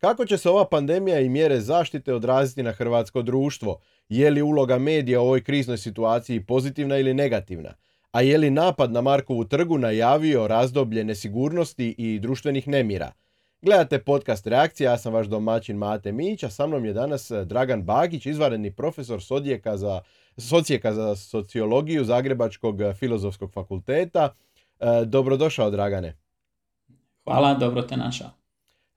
Kako će se ova pandemija i mjere zaštite odraziti na hrvatsko društvo? Je li uloga medija u ovoj kriznoj situaciji pozitivna ili negativna? A je li napad na Markovu trgu najavio razdoblje nesigurnosti i društvenih nemira? Gledate podcast Reakcija, ja sam vaš domaćin Mate Mić, a sa mnom je danas Dragan Bagić, izvanredni profesor Sodjeka za, socijeka za sociologiju Zagrebačkog filozofskog fakulteta. E, dobrodošao, Dragane. Hvala, dobro te našao.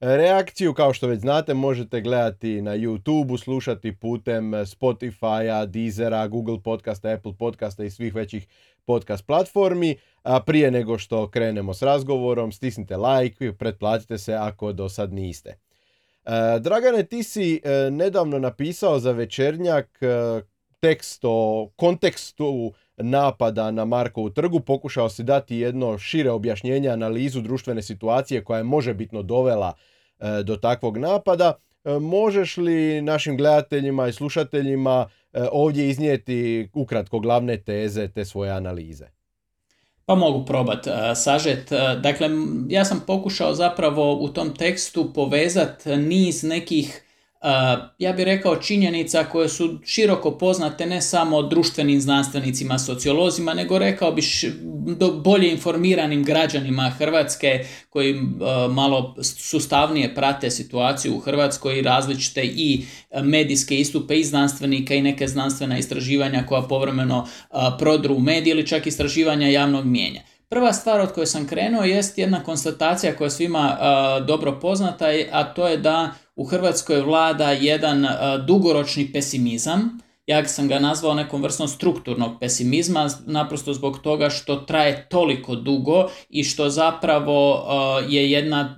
Reakciju, kao što već znate, možete gledati na YouTube, slušati putem Spotify-a, Deezera, Google podcasta, Apple podcasta i svih većih podcast platformi. A prije nego što krenemo s razgovorom, stisnite like, pretplatite se ako do sad niste. E, Dragane, ti si e, nedavno napisao za večernjak tekst o kontekstu napada na Markovu trgu, pokušao si dati jedno šire objašnjenje, analizu društvene situacije koja je možebitno dovela do takvog napada. E, možeš li našim gledateljima i slušateljima e, ovdje iznijeti ukratko glavne teze te svoje analize? Pa mogu probat sažet. Dakle, ja sam pokušao zapravo u tom tekstu povezati niz nekih ja bih rekao činjenica koje su široko poznate ne samo društvenim znanstvenicima, sociolozima, nego rekao bih bolje informiranim građanima Hrvatske koji malo sustavnije prate situaciju u Hrvatskoj i različite i medijske istupe i znanstvenika i neke znanstvena istraživanja koja povremeno prodru u medije ili čak istraživanja javnog mijenja. Prva stvar od koje sam krenuo jest jedna konstatacija koja svima dobro poznata, a to je da u Hrvatskoj vlada jedan dugoročni pesimizam, ja sam ga nazvao nekom vrstom strukturnog pesimizma, naprosto zbog toga što traje toliko dugo i što zapravo je jedna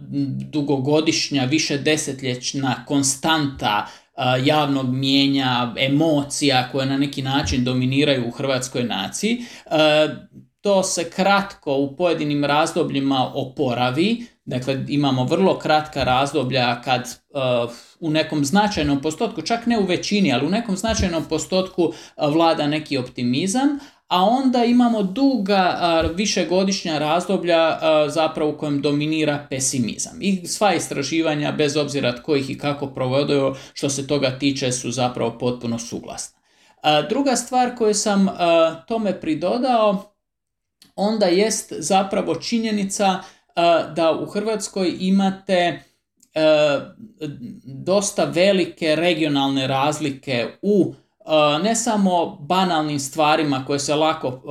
dugogodišnja, više desetljećna konstanta javnog mijenja, emocija koje na neki način dominiraju u hrvatskoj naciji to se kratko u pojedinim razdobljima oporavi, dakle imamo vrlo kratka razdoblja kad uh, u nekom značajnom postotku, čak ne u većini, ali u nekom značajnom postotku uh, vlada neki optimizam, a onda imamo duga uh, višegodišnja razdoblja zapravo u kojem dominira pesimizam. I sva istraživanja, bez obzira tko ih i kako provodio, što se toga tiče, su zapravo potpuno suglasna. Druga stvar koju sam tome pridodao onda jest zapravo činjenica da u Hrvatskoj imate dosta velike regionalne razlike u ne samo banalnim stvarima koje se lako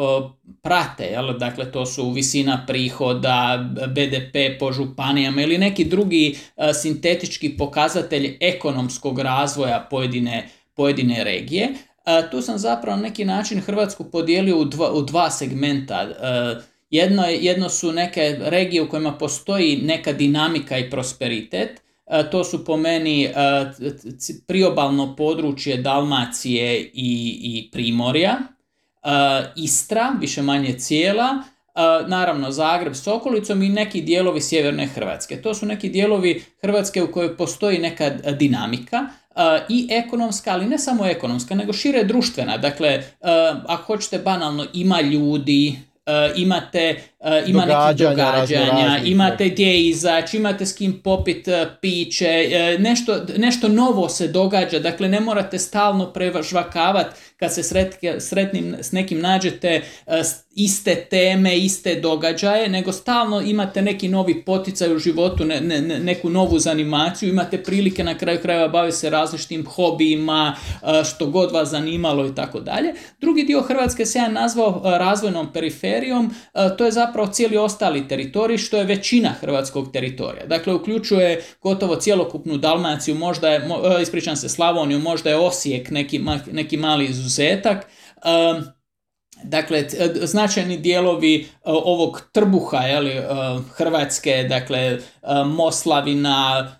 prate, jel? dakle to su visina prihoda, BDP po županijama ili neki drugi sintetički pokazatelj ekonomskog razvoja pojedine, pojedine regije, tu sam zapravo na neki način Hrvatsku podijelio u dva, u dva segmenta. Jedno, jedno su neke regije u kojima postoji neka dinamika i prosperitet. To su po meni priobalno područje Dalmacije i, i Primorja, Istra, više manje cijela, naravno Zagreb s okolicom i neki dijelovi sjeverne Hrvatske. To su neki dijelovi Hrvatske u kojoj postoji neka dinamika, i ekonomska, ali ne samo ekonomska, nego šire društvena. Dakle, ako hoćete banalno, ima ljudi, imate ima događanja, događanja, imate gdje izaći, imate s kim popit piće, nešto, nešto novo se događa, dakle ne morate stalno prežvakavati kad se sretnim, s nekim nađete iste teme, iste događaje, nego stalno imate neki novi poticaj u životu, ne, ne, neku novu zanimaciju, imate prilike na kraju krajeva baviti se različitim hobijima, što god vas zanimalo i tako dalje. Drugi dio Hrvatske se ja nazvao razvojnom periferijom, to je zapravo cijeli ostali teritorij, što je većina hrvatskog teritorija. Dakle, uključuje gotovo cjelokupnu Dalmaciju, možda je, ispričam se, Slavoniju, možda je Osijek neki, neki mali izuzetak. Dakle, značajni dijelovi e, ovog trbuha jeli, e, Hrvatske, dakle, e, Moslavina,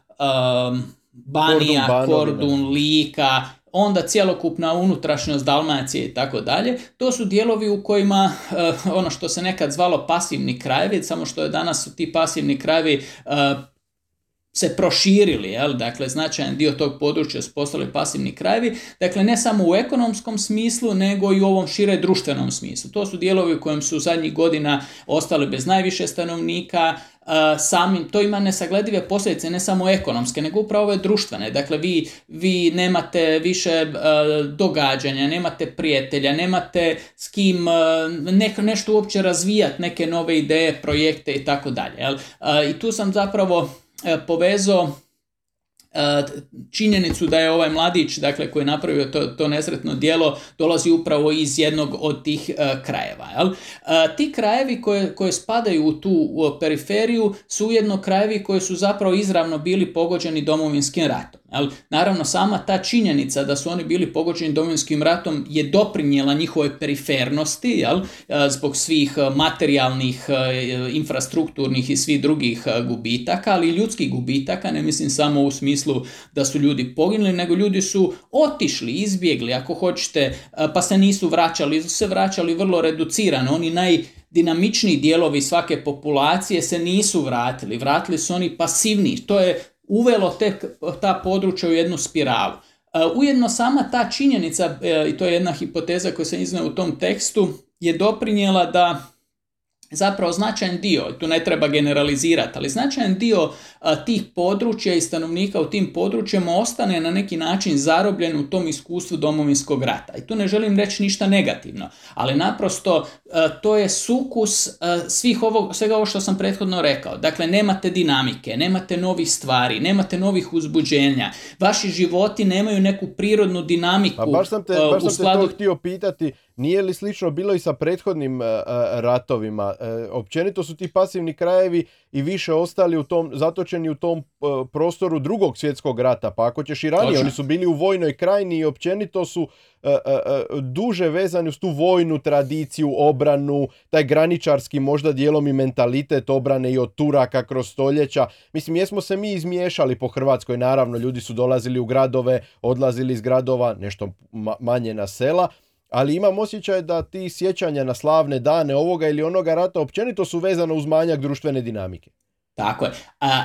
Banija, Kordun, Lika, onda cjelokupna unutrašnjost Dalmacije i tako dalje. To su dijelovi u kojima ono što se nekad zvalo pasivni krajevi, samo što je danas su ti pasivni krajevi se proširili, jel? dakle značajan dio tog područja su postali pasivni krajevi, dakle ne samo u ekonomskom smislu, nego i u ovom šire društvenom smislu. To su dijelovi u kojem su zadnjih godina ostali bez najviše stanovnika, samim, to ima nesagledive posljedice, ne samo ekonomske, nego upravo ove društvene. Dakle, vi, vi nemate više događanja, nemate prijatelja, nemate s kim ne, nešto uopće razvijati, neke nove ideje, projekte i tako dalje. I tu sam zapravo povezao činjenicu da je ovaj mladić, dakle, koji je napravio to, to nesretno djelo, dolazi upravo iz jednog od tih uh, krajeva. Jel? Uh, ti krajevi koje, koje spadaju u tu periferiju su ujedno krajevi koji su zapravo izravno bili pogođeni domovinskim ratom. Jel? Naravno, sama ta činjenica da su oni bili pogođeni domovinskim ratom je doprinijela njihove perifernosti, jel? zbog svih materijalnih, infrastrukturnih i svih drugih gubitaka, ali i ljudskih gubitaka, ne mislim samo u smislu da su ljudi poginuli, nego ljudi su otišli, izbjegli, ako hoćete, pa se nisu vraćali, su se vraćali vrlo reducirano, oni naj dinamičniji dijelovi svake populacije se nisu vratili, vratili su oni pasivni, to je uvelo te, ta područja u jednu spiralu. E, ujedno sama ta činjenica, e, i to je jedna hipoteza koju sam iznio u tom tekstu, je doprinijela da zapravo značajan dio, tu ne treba generalizirati, ali značajan dio tih područja i stanovnika u tim područjima ostane na neki način zarobljen u tom iskustvu domovinskog rata. I tu ne želim reći ništa negativno, ali naprosto to je sukus svih ovog, svega ovo što sam prethodno rekao. Dakle, nemate dinamike, nemate novih stvari, nemate novih uzbuđenja, vaši životi nemaju neku prirodnu dinamiku. A baš sam te, baš sam te to htio pitati, nije li slično bilo i sa prethodnim ratovima? E, općenito su ti pasivni krajevi i više ostali u tom, zatočeni u tom e, prostoru drugog svjetskog rata. Pa ako ćeš i ranije, oni su bili u vojnoj krajini i općenito su e, e, duže vezani uz tu vojnu tradiciju, obranu, taj graničarski možda dijelom i mentalitet obrane i od Turaka kroz stoljeća. Mislim, jesmo se mi izmiješali po Hrvatskoj, naravno, ljudi su dolazili u gradove, odlazili iz gradova, nešto manje na sela, ali imam osjećaj da ti sjećanja na slavne dane ovoga ili onoga rata općenito su vezano uz manjak društvene dinamike. Tako je.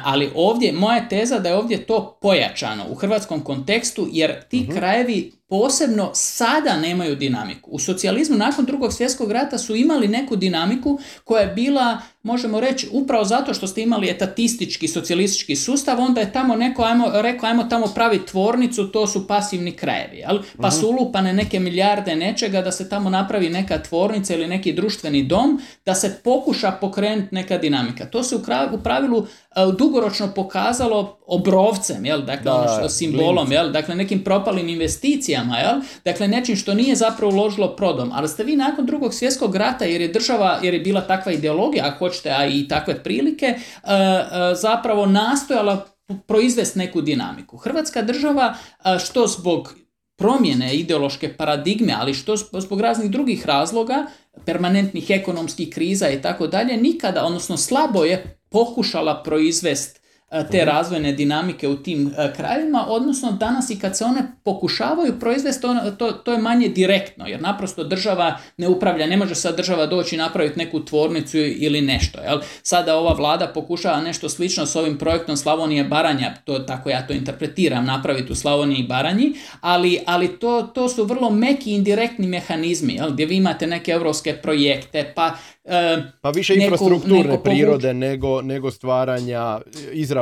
ali ovdje, moja teza da je ovdje to pojačano u hrvatskom kontekstu, jer ti uh krajevi posebno sada nemaju dinamiku. U socijalizmu nakon drugog svjetskog rata su imali neku dinamiku koja je bila, možemo reći, upravo zato što ste imali etatistički socijalistički sustav, onda je tamo neko ajmo, rekao ajmo tamo pravi tvornicu, to su pasivni krajevi. Jel? Pa su mhm. ulupane neke milijarde nečega da se tamo napravi neka tvornica ili neki društveni dom, da se pokuša pokrenuti neka dinamika. To se u pravilu E, dugoročno pokazalo obrovcem, jel, dakle, ono što, simbolom, jel, dakle, nekim propalim investicijama, jel, dakle, nečim što nije zapravo uložilo prodom, ali ste vi nakon drugog svjetskog rata, jer je država, jer je bila takva ideologija, ako hoćete, a i takve prilike, e, e, zapravo nastojala proizvesti neku dinamiku. Hrvatska država, što zbog promjene ideološke paradigme, ali što zbog raznih drugih razloga, permanentnih ekonomskih kriza i tako dalje, nikada, odnosno slabo je pokušala proizvesti E, te mhm. razvojne dinamike u tim e, krajevima, odnosno danas i kad se one pokušavaju proizvesti, to, to, to je manje direktno, jer naprosto država ne upravlja, ne može sad država doći i napraviti neku tvornicu ili nešto. Jel? Sada ova vlada pokušava nešto slično s ovim projektom Slavonije Baranja, to tako ja to interpretiram, napraviti u Slavoniji i Baranji, ali, ali to, to su vrlo meki indirektni mehanizmi, jel? gdje vi imate neke europske projekte, pa E, pa više infrastrukturne prirode nego, nego stvaranja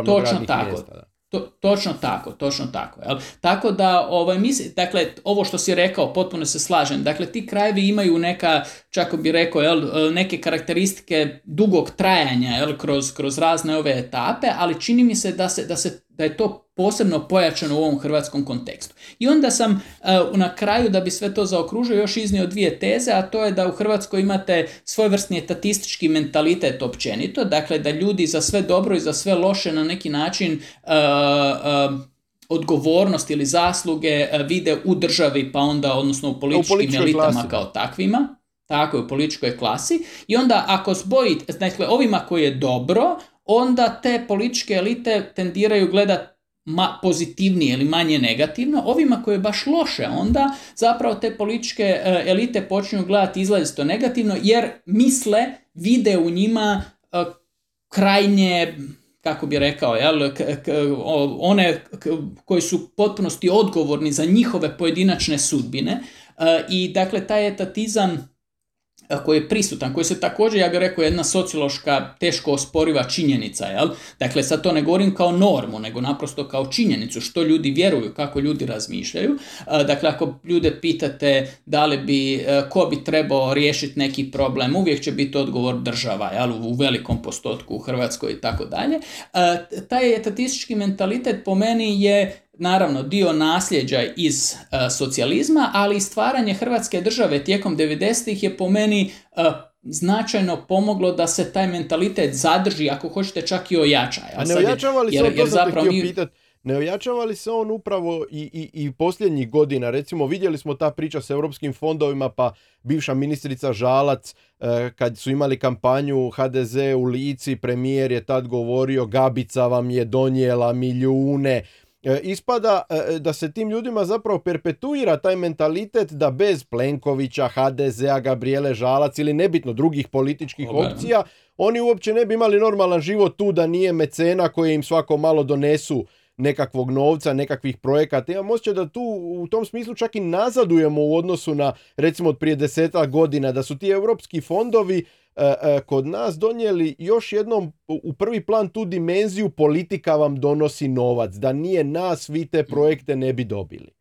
izravno točno tako. mjesta. To, točno tako, točno tako. Jel? Tako da, ovaj, misli, dakle, ovo što si rekao, potpuno se slažem. Dakle, ti krajevi imaju neka, čak bi rekao, jel, neke karakteristike dugog trajanja jel, kroz, kroz razne ove etape, ali čini mi se da, se, da, se, da je to posebno pojačano u ovom hrvatskom kontekstu. I onda sam e, na kraju, da bi sve to zaokružio, još iznio dvije teze, a to je da u Hrvatskoj imate svojevrsni etatistički mentalitet općenito, dakle da ljudi za sve dobro i za sve loše na neki način uh, odgovornost ili zasluge vide u državi, pa onda odnosno u političkim elitama kao takvima. Tako je, u političkoj klasi. I onda ako zbojite, dakle ovima koji je dobro, onda te političke elite tendiraju gledati ma, pozitivnije ili manje negativno, ovima koje je baš loše, onda zapravo te političke e, elite počinju gledati izrazito negativno jer misle, vide u njima e, krajnje kako bi rekao, jel, one koji su potpunosti odgovorni za njihove pojedinačne sudbine e, i dakle taj etatizam koji je prisutan, koji se također, ja bih rekao, jedna sociološka teško osporiva činjenica, jel? Dakle, sad to ne govorim kao normu, nego naprosto kao činjenicu, što ljudi vjeruju, kako ljudi razmišljaju. Dakle, ako ljude pitate da li bi, e, ko bi trebao riješiti neki problem, uvijek će biti odgovor država, jel? U velikom postotku u Hrvatskoj i tako dalje. Taj etatistički mentalitet po meni je naravno dio nasljeđa iz e, socijalizma, ali i stvaranje Hrvatske države tijekom 90-ih je po meni e, značajno pomoglo da se taj mentalitet zadrži, ako hoćete čak i ojača. A ne ojačava li se jer zapravo mi... pitat, ne ojačava li se on upravo i, i, i posljednjih godina? Recimo vidjeli smo ta priča s europskim fondovima, pa bivša ministrica Žalac, e, kad su imali kampanju HDZ u Lici, premijer je tad govorio Gabica vam je donijela milijune, ispada e, da se tim ljudima zapravo perpetuira taj mentalitet da bez Plenkovića, HDZ-a, Gabriele Žalac ili nebitno drugih političkih opcija, oni uopće ne bi imali normalan život tu da nije mecena koji im svako malo donesu nekakvog novca, nekakvih projekata. Imam osjećaj da tu u tom smislu čak i nazadujemo u odnosu na recimo od prije deseta godina, da su ti europski fondovi E, e, kod nas donijeli još jednom u prvi plan tu dimenziju politika vam donosi novac, da nije nas vi te projekte ne bi dobili.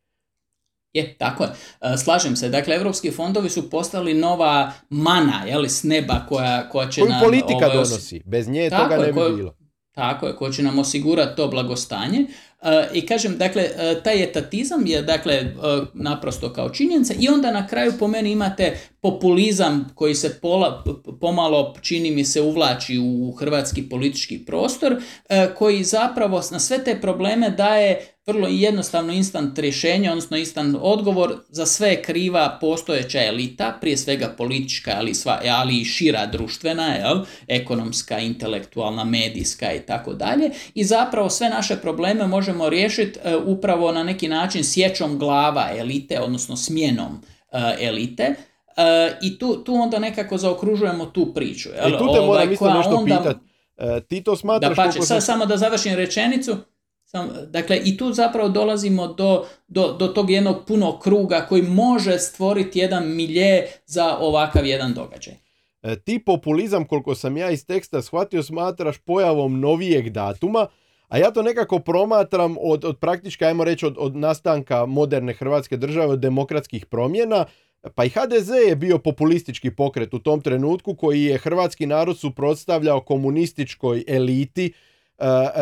Je, tako je. E, slažem se. Dakle, evropski fondovi su postali nova mana, jeli, s neba koja, koja će Koju politika ovaj, donosi. Bez nje toga ne bi bilo. Tako je, koja će nam osigurati to blagostanje. I kažem, dakle, taj etatizam je dakle naprosto kao činjenica i onda na kraju po meni imate populizam koji se pola, pomalo čini mi se uvlači u hrvatski politički prostor, koji zapravo na sve te probleme daje vrlo jednostavno instant rješenje, odnosno instant odgovor, za sve je kriva postojeća elita, prije svega politička, ali, sva, ali i šira društvena, jel? ekonomska, intelektualna, medijska i tako dalje. I zapravo sve naše probleme možemo riješiti e, upravo na neki način sjećom glava elite, odnosno smjenom e, elite. E, I tu, tu onda nekako zaokružujemo tu priču. Jel? I tu te moram ovaj, isto nešto onda... pitat. ti to smatraš... Da, pa sad samo da završim rečenicu. Dakle, i tu zapravo dolazimo do, do, do tog jednog punog kruga koji može stvoriti jedan milje za ovakav jedan događaj. E, ti populizam, koliko sam ja iz teksta shvatio, smatraš pojavom novijeg datuma, a ja to nekako promatram od, od praktički, ajmo reći, od, od nastanka moderne Hrvatske države, od demokratskih promjena, pa i HDZ je bio populistički pokret u tom trenutku koji je hrvatski narod suprotstavljao komunističkoj eliti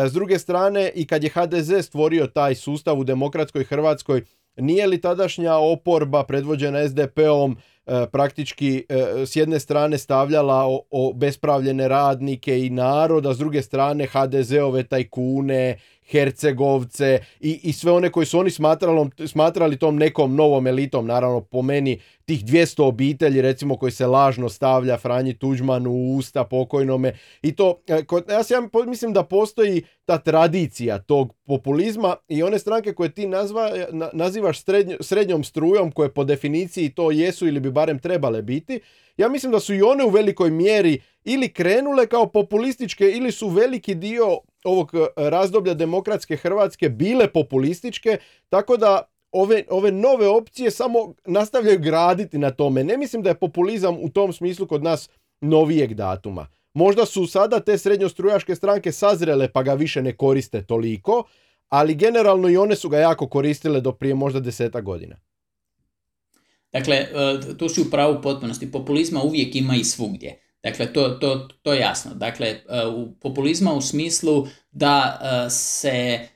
s druge strane, i kad je HDZ stvorio taj sustav u demokratskoj Hrvatskoj, nije li tadašnja oporba predvođena SDP-om e, praktički e, s jedne strane stavljala o, bespravljene radnike i naroda, s druge strane HDZ-ove tajkune, Hercegovce i, i sve one koji su oni smatrali, smatrali tom nekom novom elitom, naravno po meni tih 200 obitelji recimo koji se lažno stavlja Franji Tuđmanu u usta pokojnome. I to, e, ja, ja mislim da postoji ta tradicija tog populizma i one stranke koje ti nazva, nazivaš srednjom strujom koje po definiciji to jesu ili bi barem trebale biti, ja mislim da su i one u velikoj mjeri ili krenule kao populističke ili su veliki dio ovog e, razdoblja demokratske Hrvatske bile populističke, tako da ove, ove nove opcije samo nastavljaju graditi na tome. Ne mislim da je populizam u tom smislu kod nas novijeg datuma. Možda su sada te srednjostrujaške stranke sazrele pa ga više ne koriste toliko, ali generalno i one su ga jako koristile do prije možda deseta godina. Dakle, e, tu si u pravu potpunosti. Populizma uvijek ima i svugdje. Dakle, to, to, to je jasno. Dakle, e, u populizma u smislu da e, se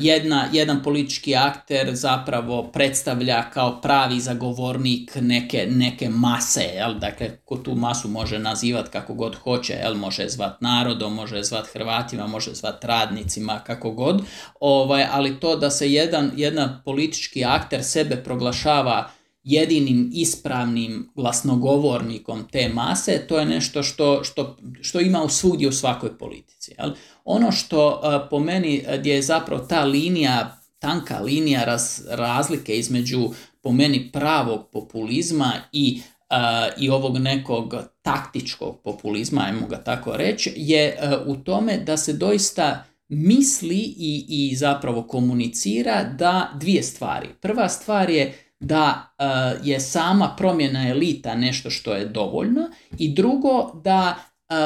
jedna, jedan politički akter zapravo predstavlja kao pravi zagovornik neke, neke mase, jel? dakle ko tu masu može nazivati kako god hoće, jel? može zvat narodom, može zvat Hrvatima, može zvat radnicima, kako god, ovaj, ali to da se jedan, jedan politički akter sebe proglašava jedinim ispravnim glasnogovornikom te mase, to je nešto što, što, što ima u svugdje u svakoj politici. Jel? Ono što po meni gdje je zapravo ta linija, tanka linija raz, razlike između po meni pravog populizma i, i ovog nekog taktičkog populizma, ajmo ga tako reći, je u tome da se doista misli i, i zapravo komunicira da dvije stvari. Prva stvar je da je sama promjena elita nešto što je dovoljno i drugo da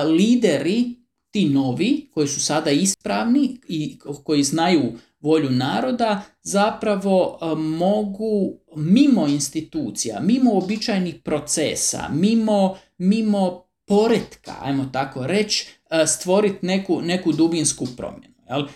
lideri ti novi koji su sada ispravni i koji znaju volju naroda zapravo mogu mimo institucija, mimo običajnih procesa, mimo, mimo poretka, ajmo tako reći, stvoriti neku, neku dubinsku promjenu. Jel?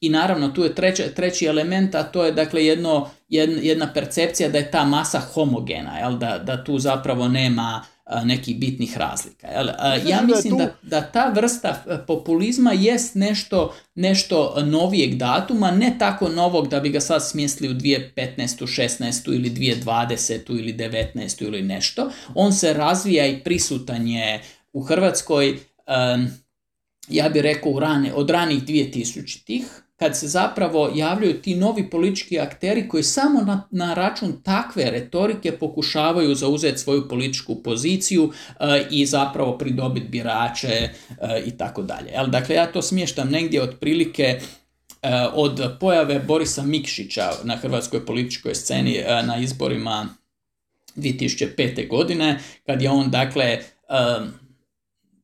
I naravno tu je treći, treći element, a to je dakle jedno, jedna percepcija da je ta masa homogena, jel? Da, da tu zapravo nema nekih bitnih razlika. Jel? Ja mislim da, da ta vrsta populizma jest nešto, nešto novijeg datuma, ne tako novog da bi ga sad smjestili u 2015. 16. ili 2020. ili 19. ili nešto. On se razvija i prisutan je u Hrvatskoj, ja bih rekao, od ranih 2000-ih, kad se zapravo javljaju ti novi politički akteri koji samo na, na račun takve retorike pokušavaju zauzeti svoju političku poziciju eh, i zapravo pridobiti birače uh, i tako dalje. Dakle, ja to smještam negdje otprilike uh, od pojave Borisa Mikšića na hrvatskoj političkoj sceni na izborima 2005. godine, kad je on, dakle,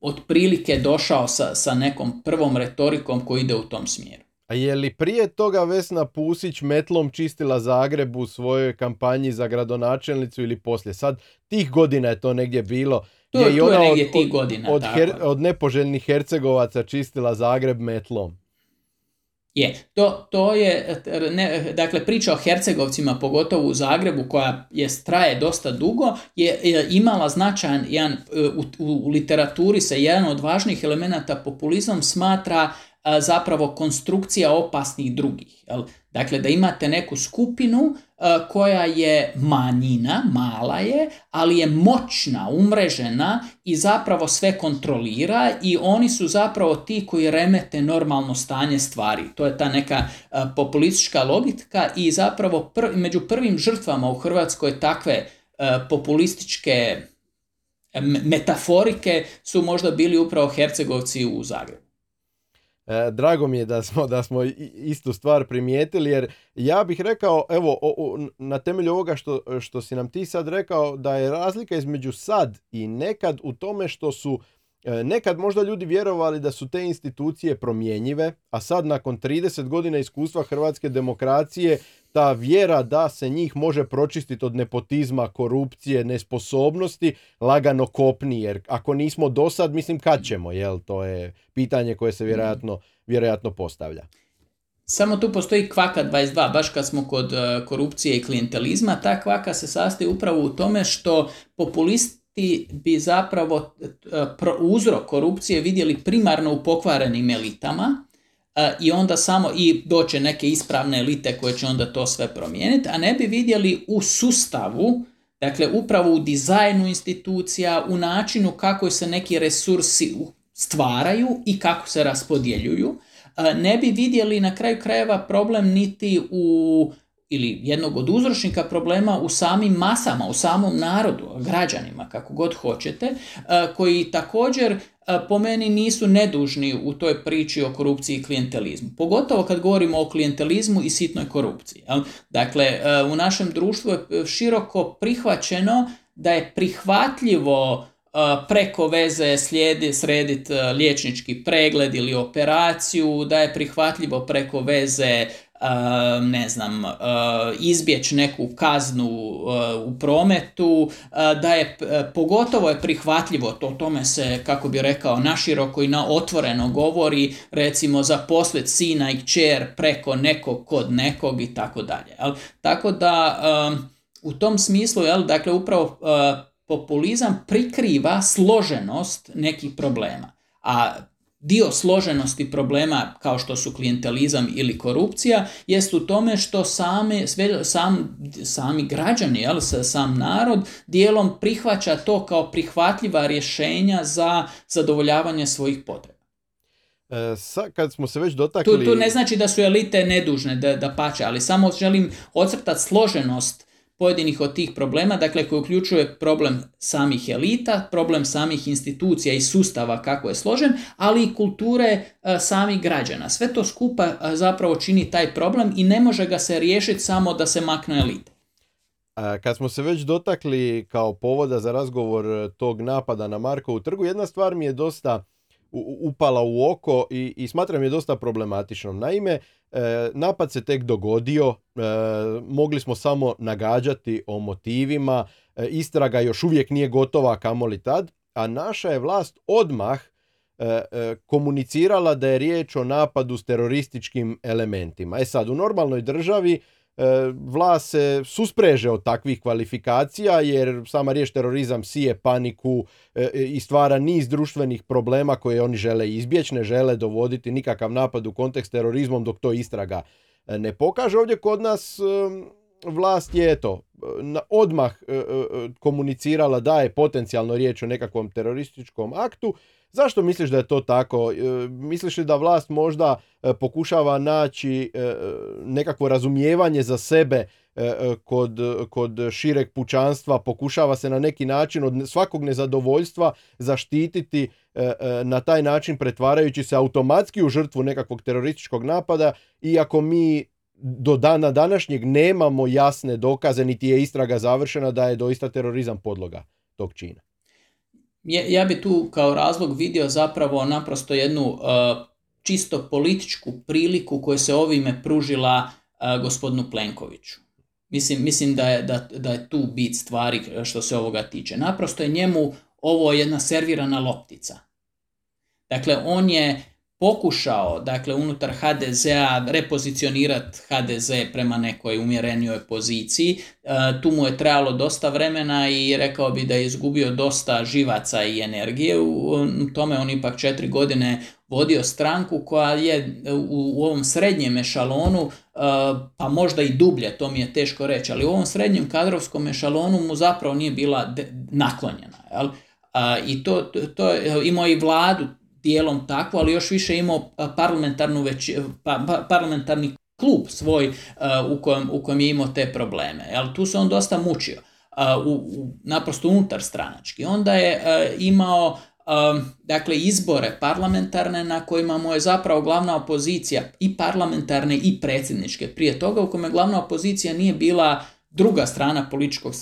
otprilike došao sa, sa nekom prvom retorikom koji ide u tom smjeru. A je li prije toga Vesna Pusić metlom čistila Zagreb u svojoj kampanji za gradonačelnicu ili poslije? Sad tih godina je to negdje bilo. To je, je negdje od, tih godina. Od, od nepoželjnih Hercegovaca čistila Zagreb metlom. Je, to, to je, ne, dakle priča o Hercegovcima, pogotovo u Zagrebu, koja je traje dosta dugo, je, je imala značajan, jedan, u, u, u literaturi se jedan od važnih elemenata populizam smatra zapravo konstrukcija opasnih drugih. Jel? Dakle, da imate neku skupinu koja je manjina, mala je, ali je moćna, umrežena i zapravo sve kontrolira i oni su zapravo ti koji remete normalno stanje stvari. To je ta neka populistička logika i zapravo među prvim žrtvama u Hrvatskoj takve populističke metaforike su možda bili upravo Hercegovci u Zagrebu. E, drago mi je da smo, da smo istu stvar primijetili jer ja bih rekao, evo, na temelju ovoga što, što si nam ti sad rekao, da je razlika između sad i nekad u tome što su E, nekad možda ljudi vjerovali da su te institucije promjenjive, a sad nakon 30 godina iskustva hrvatske demokracije ta vjera da se njih može pročistiti od nepotizma, korupcije, nesposobnosti, lagano kopni, jer ako nismo do sad, mislim kad ćemo, jel? To je pitanje koje se vjerojatno, vjerojatno postavlja. Samo tu postoji kvaka 22, baš kad smo kod e, korupcije i klijentelizma, ta kvaka se sastoji upravo u tome što populist ti bi zapravo e, uzrok korupcije vidjeli primarno u pokvarenim elitama e, i onda samo i doće neke ispravne elite koje će onda to sve promijeniti, a ne bi vidjeli u sustavu, dakle upravo u dizajnu institucija, u načinu kako se neki resursi stvaraju i kako se raspodjeljuju. E, ne bi vidjeli na kraju krajeva problem niti u ili jednog od uzročnika problema u samim masama, u samom narodu, građanima, kako god hoćete, e, koji također e, po meni nisu nedužni u toj priči o korupciji i klijentelizmu. Pogotovo kad govorimo o klijentelizmu i sitnoj korupciji. Dakle, e, u našem društvu je široko prihvaćeno da je prihvatljivo preko veze slijedi, srediti liječnički pregled ili operaciju, da je prihvatljivo preko veze ne znam, izbjeći neku kaznu u prometu, da je pogotovo je prihvatljivo, to tome se, kako bi rekao, naširoko i na otvoreno govori, recimo zaposliti sina i kćer preko nekog kod nekog i tako dalje. Tako da u tom smislu, jel, dakle, upravo populizam prikriva složenost nekih problema. A Dio složenosti problema kao što su klijentelizam ili korupcija jest u tome što same, sve, sam, sami građani, jel, sam narod dijelom prihvaća to kao prihvatljiva rješenja za zadovoljavanje svojih potreba. E, sa, kad smo se već dotakli... Tu, tu ne znači da su elite nedužne, da, da pače, ali samo želim ocrtati složenost pojedinih od tih problema, dakle koji uključuje problem samih elita, problem samih institucija i sustava kako je složen, ali i kulture e, samih građana. Sve to skupa e, zapravo čini taj problem i ne može ga se riješiti samo da se maknu elite. Kad smo se već dotakli kao povoda za razgovor e, tog napada na Markovu trgu, jedna stvar mi je dosta upala u oko i, i smatram je dosta problematičnom. Naime, e, napad se tek dogodio, e, mogli smo samo nagađati o motivima, istraga još uvijek nije gotova kamoli tad, a naša je vlast odmah komunicirala da je riječ o napadu s terorističkim elementima. E sad, u normalnoj državi E, vlast se suspreže od takvih kvalifikacija jer sama riječ terorizam sije paniku e, i stvara niz društvenih problema koje oni žele izbjeći, ne žele dovoditi nikakav napad u kontekst terorizmom dok to istraga e, ne pokaže. Ovdje kod nas vlast je eto odmah komunicirala da je potencijalno riječ o nekakvom terorističkom aktu Zašto misliš da je to tako? E, misliš li da vlast možda e, pokušava naći e, nekakvo razumijevanje za sebe kod, kod šireg pučanstva, pokušava se na neki način od svakog nezadovoljstva zaštititi na taj način pretvarajući se automatski u žrtvu nekakvog terorističkog napada, iako mi do dana današnjeg nemamo jasne dokaze, niti je istraga završena da je doista terorizam podloga tog čina ja bi tu kao razlog vidio zapravo naprosto jednu uh, čisto političku priliku koju se ovime pružila uh, gospodinu Plenkoviću. Mislim, mislim da, je, da, da je tu bit stvari što se ovoga tiče. Naprosto je njemu ovo jedna servirana loptica. Dakle, on je pokušao, dakle, unutar HDZ-a repozicionirati HDZ prema nekoj umjerenijoj poziciji. E, tu mu je trebalo dosta vremena i rekao bi da je izgubio dosta živaca i energije. U, tome on ipak četiri godine vodio stranku koja je u, ovom srednjem ešalonu, e, pa možda i dublje, to mi je teško reći, ali u ovom srednjem kadrovskom ešalonu mu zapravo nije bila naklonjena. Jel? I to, to, imao i vladu dijelom takvo, ali još više imao parlamentarnu već, pa, pa, parlamentarni klub svoj u kojem, u kojem je imao te probleme. Jel, tu se on dosta mučio, u, u, naprosto unutar stranački. Onda je imao dakle izbore parlamentarne na kojima mu je zapravo glavna opozicija i parlamentarne i predsjedničke prije toga u kome glavna opozicija nije bila druga strana političkog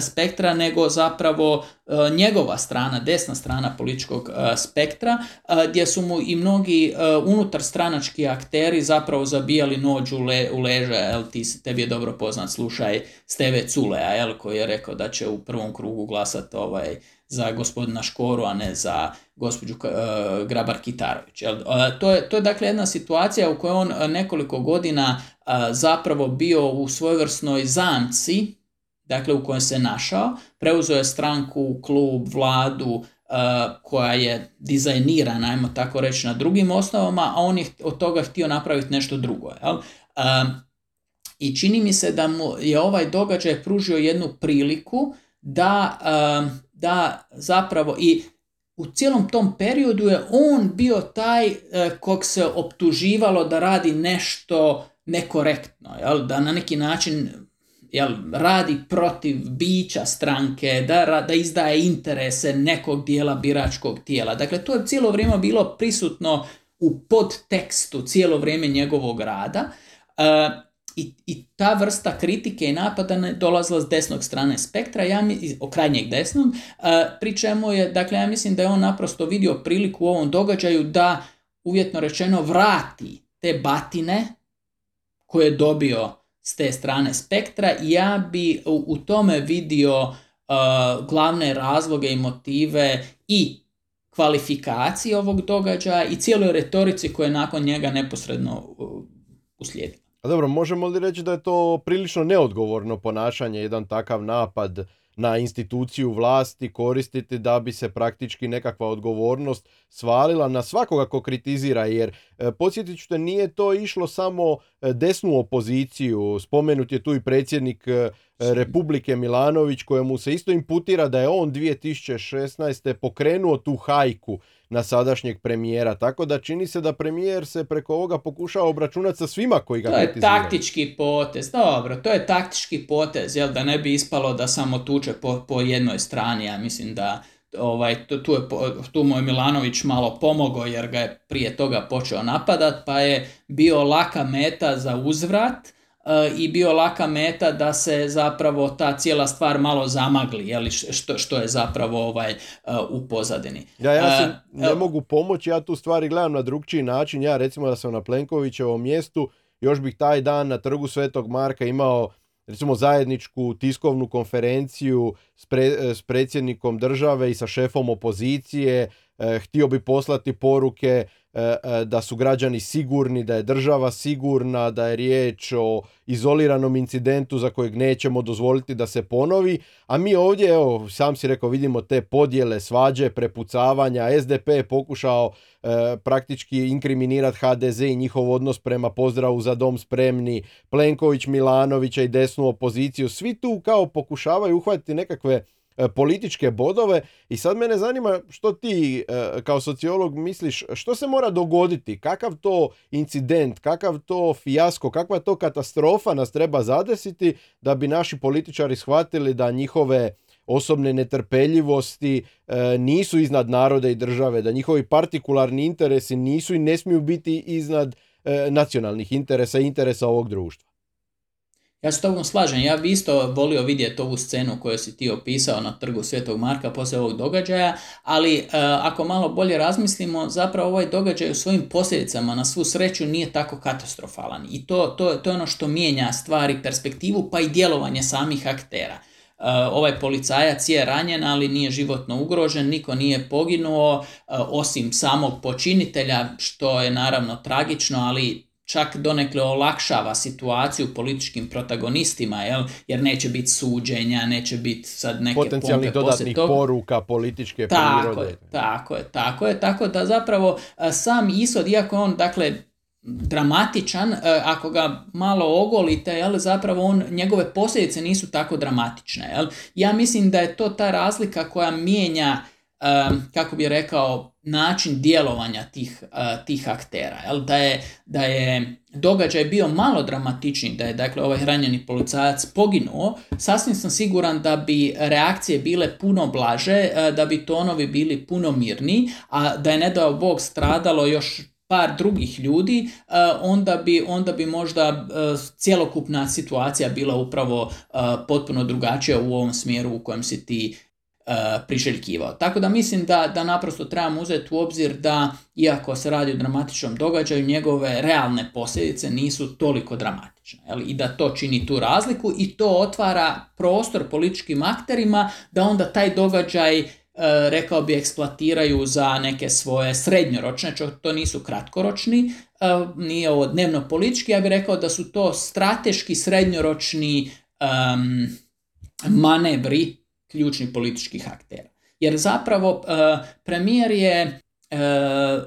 spektra, nego zapravo e, njegova strana, desna strana političkog e, spektra, e, gdje su mu i mnogi unutar stranački akteri zapravo zabijali nođu u leže, jel, ti, tebi je dobro poznat slušaj Steve Culea, jel, koji je rekao da će u prvom krugu glasati ovaj, za gospodina Škoru, a ne za gospođu uh, Grabar Kitarović. Jel? to, je, to je dakle jedna situacija u kojoj on nekoliko godina zapravo bio u svojevrsnoj zamci, dakle u kojoj se našao, preuzeo je stranku, klub, vladu, koja je dizajnirana, ajmo tako reći, na drugim osnovama, a on je od toga htio napraviti nešto drugo. Jel? I čini mi se da mu je ovaj događaj pružio jednu priliku da, da zapravo i u cijelom tom periodu je on bio taj e, kog se optuživalo da radi nešto nekorektno, jel? da na neki način jel, radi protiv bića stranke, da, da izdaje interese nekog dijela biračkog tijela. Dakle, to je cijelo vrijeme bilo prisutno u podtekstu cijelo vrijeme njegovog rada. E, i, I ta vrsta kritike i napada ne dolazila s desnog strane spektra, ja mi, o krajnjeg desnog, uh, pri čemu je, dakle, ja mislim da je on naprosto vidio priliku u ovom događaju da, uvjetno rečeno, vrati te batine koje je dobio s te strane spektra ja bi u, tome vidio uh, glavne razloge i motive i kvalifikacije ovog događaja i cijeloj retorici koja nakon njega neposredno uh, uslijedila. A dobro, možemo li reći da je to prilično neodgovorno ponašanje, jedan takav napad na instituciju vlasti koristiti da bi se praktički nekakva odgovornost svalila na svakoga ko kritizira, jer e, podsjetit ću te, nije to išlo samo e, desnu opoziciju, spomenut je tu i predsjednik e, Republike Milanović kojemu se isto imputira da je on 2016. pokrenuo tu hajku na sadašnjeg premijera. Tako da čini se da premijer se preko ovoga pokušava obračunati sa svima koji ga To je taktički potez, dobro, to je taktički potez, jel da ne bi ispalo da samo tuče po, po jednoj strani, ja mislim da ovaj, tu, tu, je, tu mu je Milanović malo pomogao jer ga je prije toga počeo napadat, pa je bio laka meta za uzvrat, i bio laka meta da se zapravo ta cijela stvar malo zamagli, jeli, što, što je zapravo ovaj u pozadini. Ja, ja se ne mogu pomoći, ja tu stvari gledam na drugčiji način. Ja recimo da sam na Plenkovićevom mjestu, još bih taj dan na trgu Svetog Marka imao recimo zajedničku tiskovnu konferenciju s, s predsjednikom države i sa šefom opozicije, htio bi poslati poruke E, e, da su građani sigurni, da je država sigurna, da je riječ o izoliranom incidentu za kojeg nećemo dozvoliti da se ponovi, a mi ovdje, evo, sam si rekao, vidimo te podjele, svađe, prepucavanja, SDP je pokušao e, praktički inkriminirati HDZ i njihov odnos prema pozdravu za dom spremni, Plenković, Milanovića i desnu opoziciju, svi tu kao pokušavaju uhvatiti nekakve E, političke bodove i sad mene zanima što ti e, kao sociolog misliš što se mora dogoditi, kakav to incident, kakav to fijasko, kakva to katastrofa nas treba zadesiti da bi naši političari shvatili da njihove osobne netrpeljivosti e, nisu iznad naroda i države, da njihovi partikularni interesi nisu i ne smiju biti iznad nacionalnih interesa i interesa ovog društva. Ja se tobom slažem, ja bi isto volio vidjeti ovu scenu koju si ti opisao na trgu Svetog Marka poslije ovog događaja, ali e, ako malo bolje razmislimo, zapravo ovaj događaj u svojim posljedicama na svu sreću nije tako katastrofalan i to, to, to je ono što mijenja stvari, perspektivu pa i djelovanje samih aktera. E, ovaj policajac je ranjen, ali nije životno ugrožen, niko nije poginuo, e, osim samog počinitelja, što je naravno tragično, ali čak donekle olakšava situaciju političkim protagonistima, jel? jer neće biti suđenja, neće biti sad neke Potencijalnih dodatnih poruka političke tako prirode. Je, tako je, tako je, tako da zapravo sam ishod, iako on, dakle, dramatičan, ako ga malo ogolite, jel, zapravo on, njegove posljedice nisu tako dramatične. Jel? Ja mislim da je to ta razlika koja mijenja kako bi rekao, način djelovanja tih, tih aktera. Jel? Da, je, da je događaj bio malo dramatičniji, da je dakle ovaj ranjeni policajac poginuo, sasvim sam siguran da bi reakcije bile puno blaže, da bi tonovi bili puno mirni, a da je ne dao Bog stradalo još par drugih ljudi, onda bi, onda bi možda cjelokupna situacija bila upravo potpuno drugačija u ovom smjeru u kojem si ti priželjkivao. Tako da mislim da, da naprosto trebamo uzeti u obzir da, iako se radi o dramatičnom događaju, njegove realne posljedice nisu toliko dramatične. Jel? I da to čini tu razliku i to otvara prostor političkim akterima da onda taj događaj e, rekao bi eksploatiraju za neke svoje srednjoročne, to nisu kratkoročni, e, nije ovo dnevno politički, ja bih rekao da su to strateški srednjoročni um, manevri ključnih političkih aktera. Jer zapravo e, premijer je e,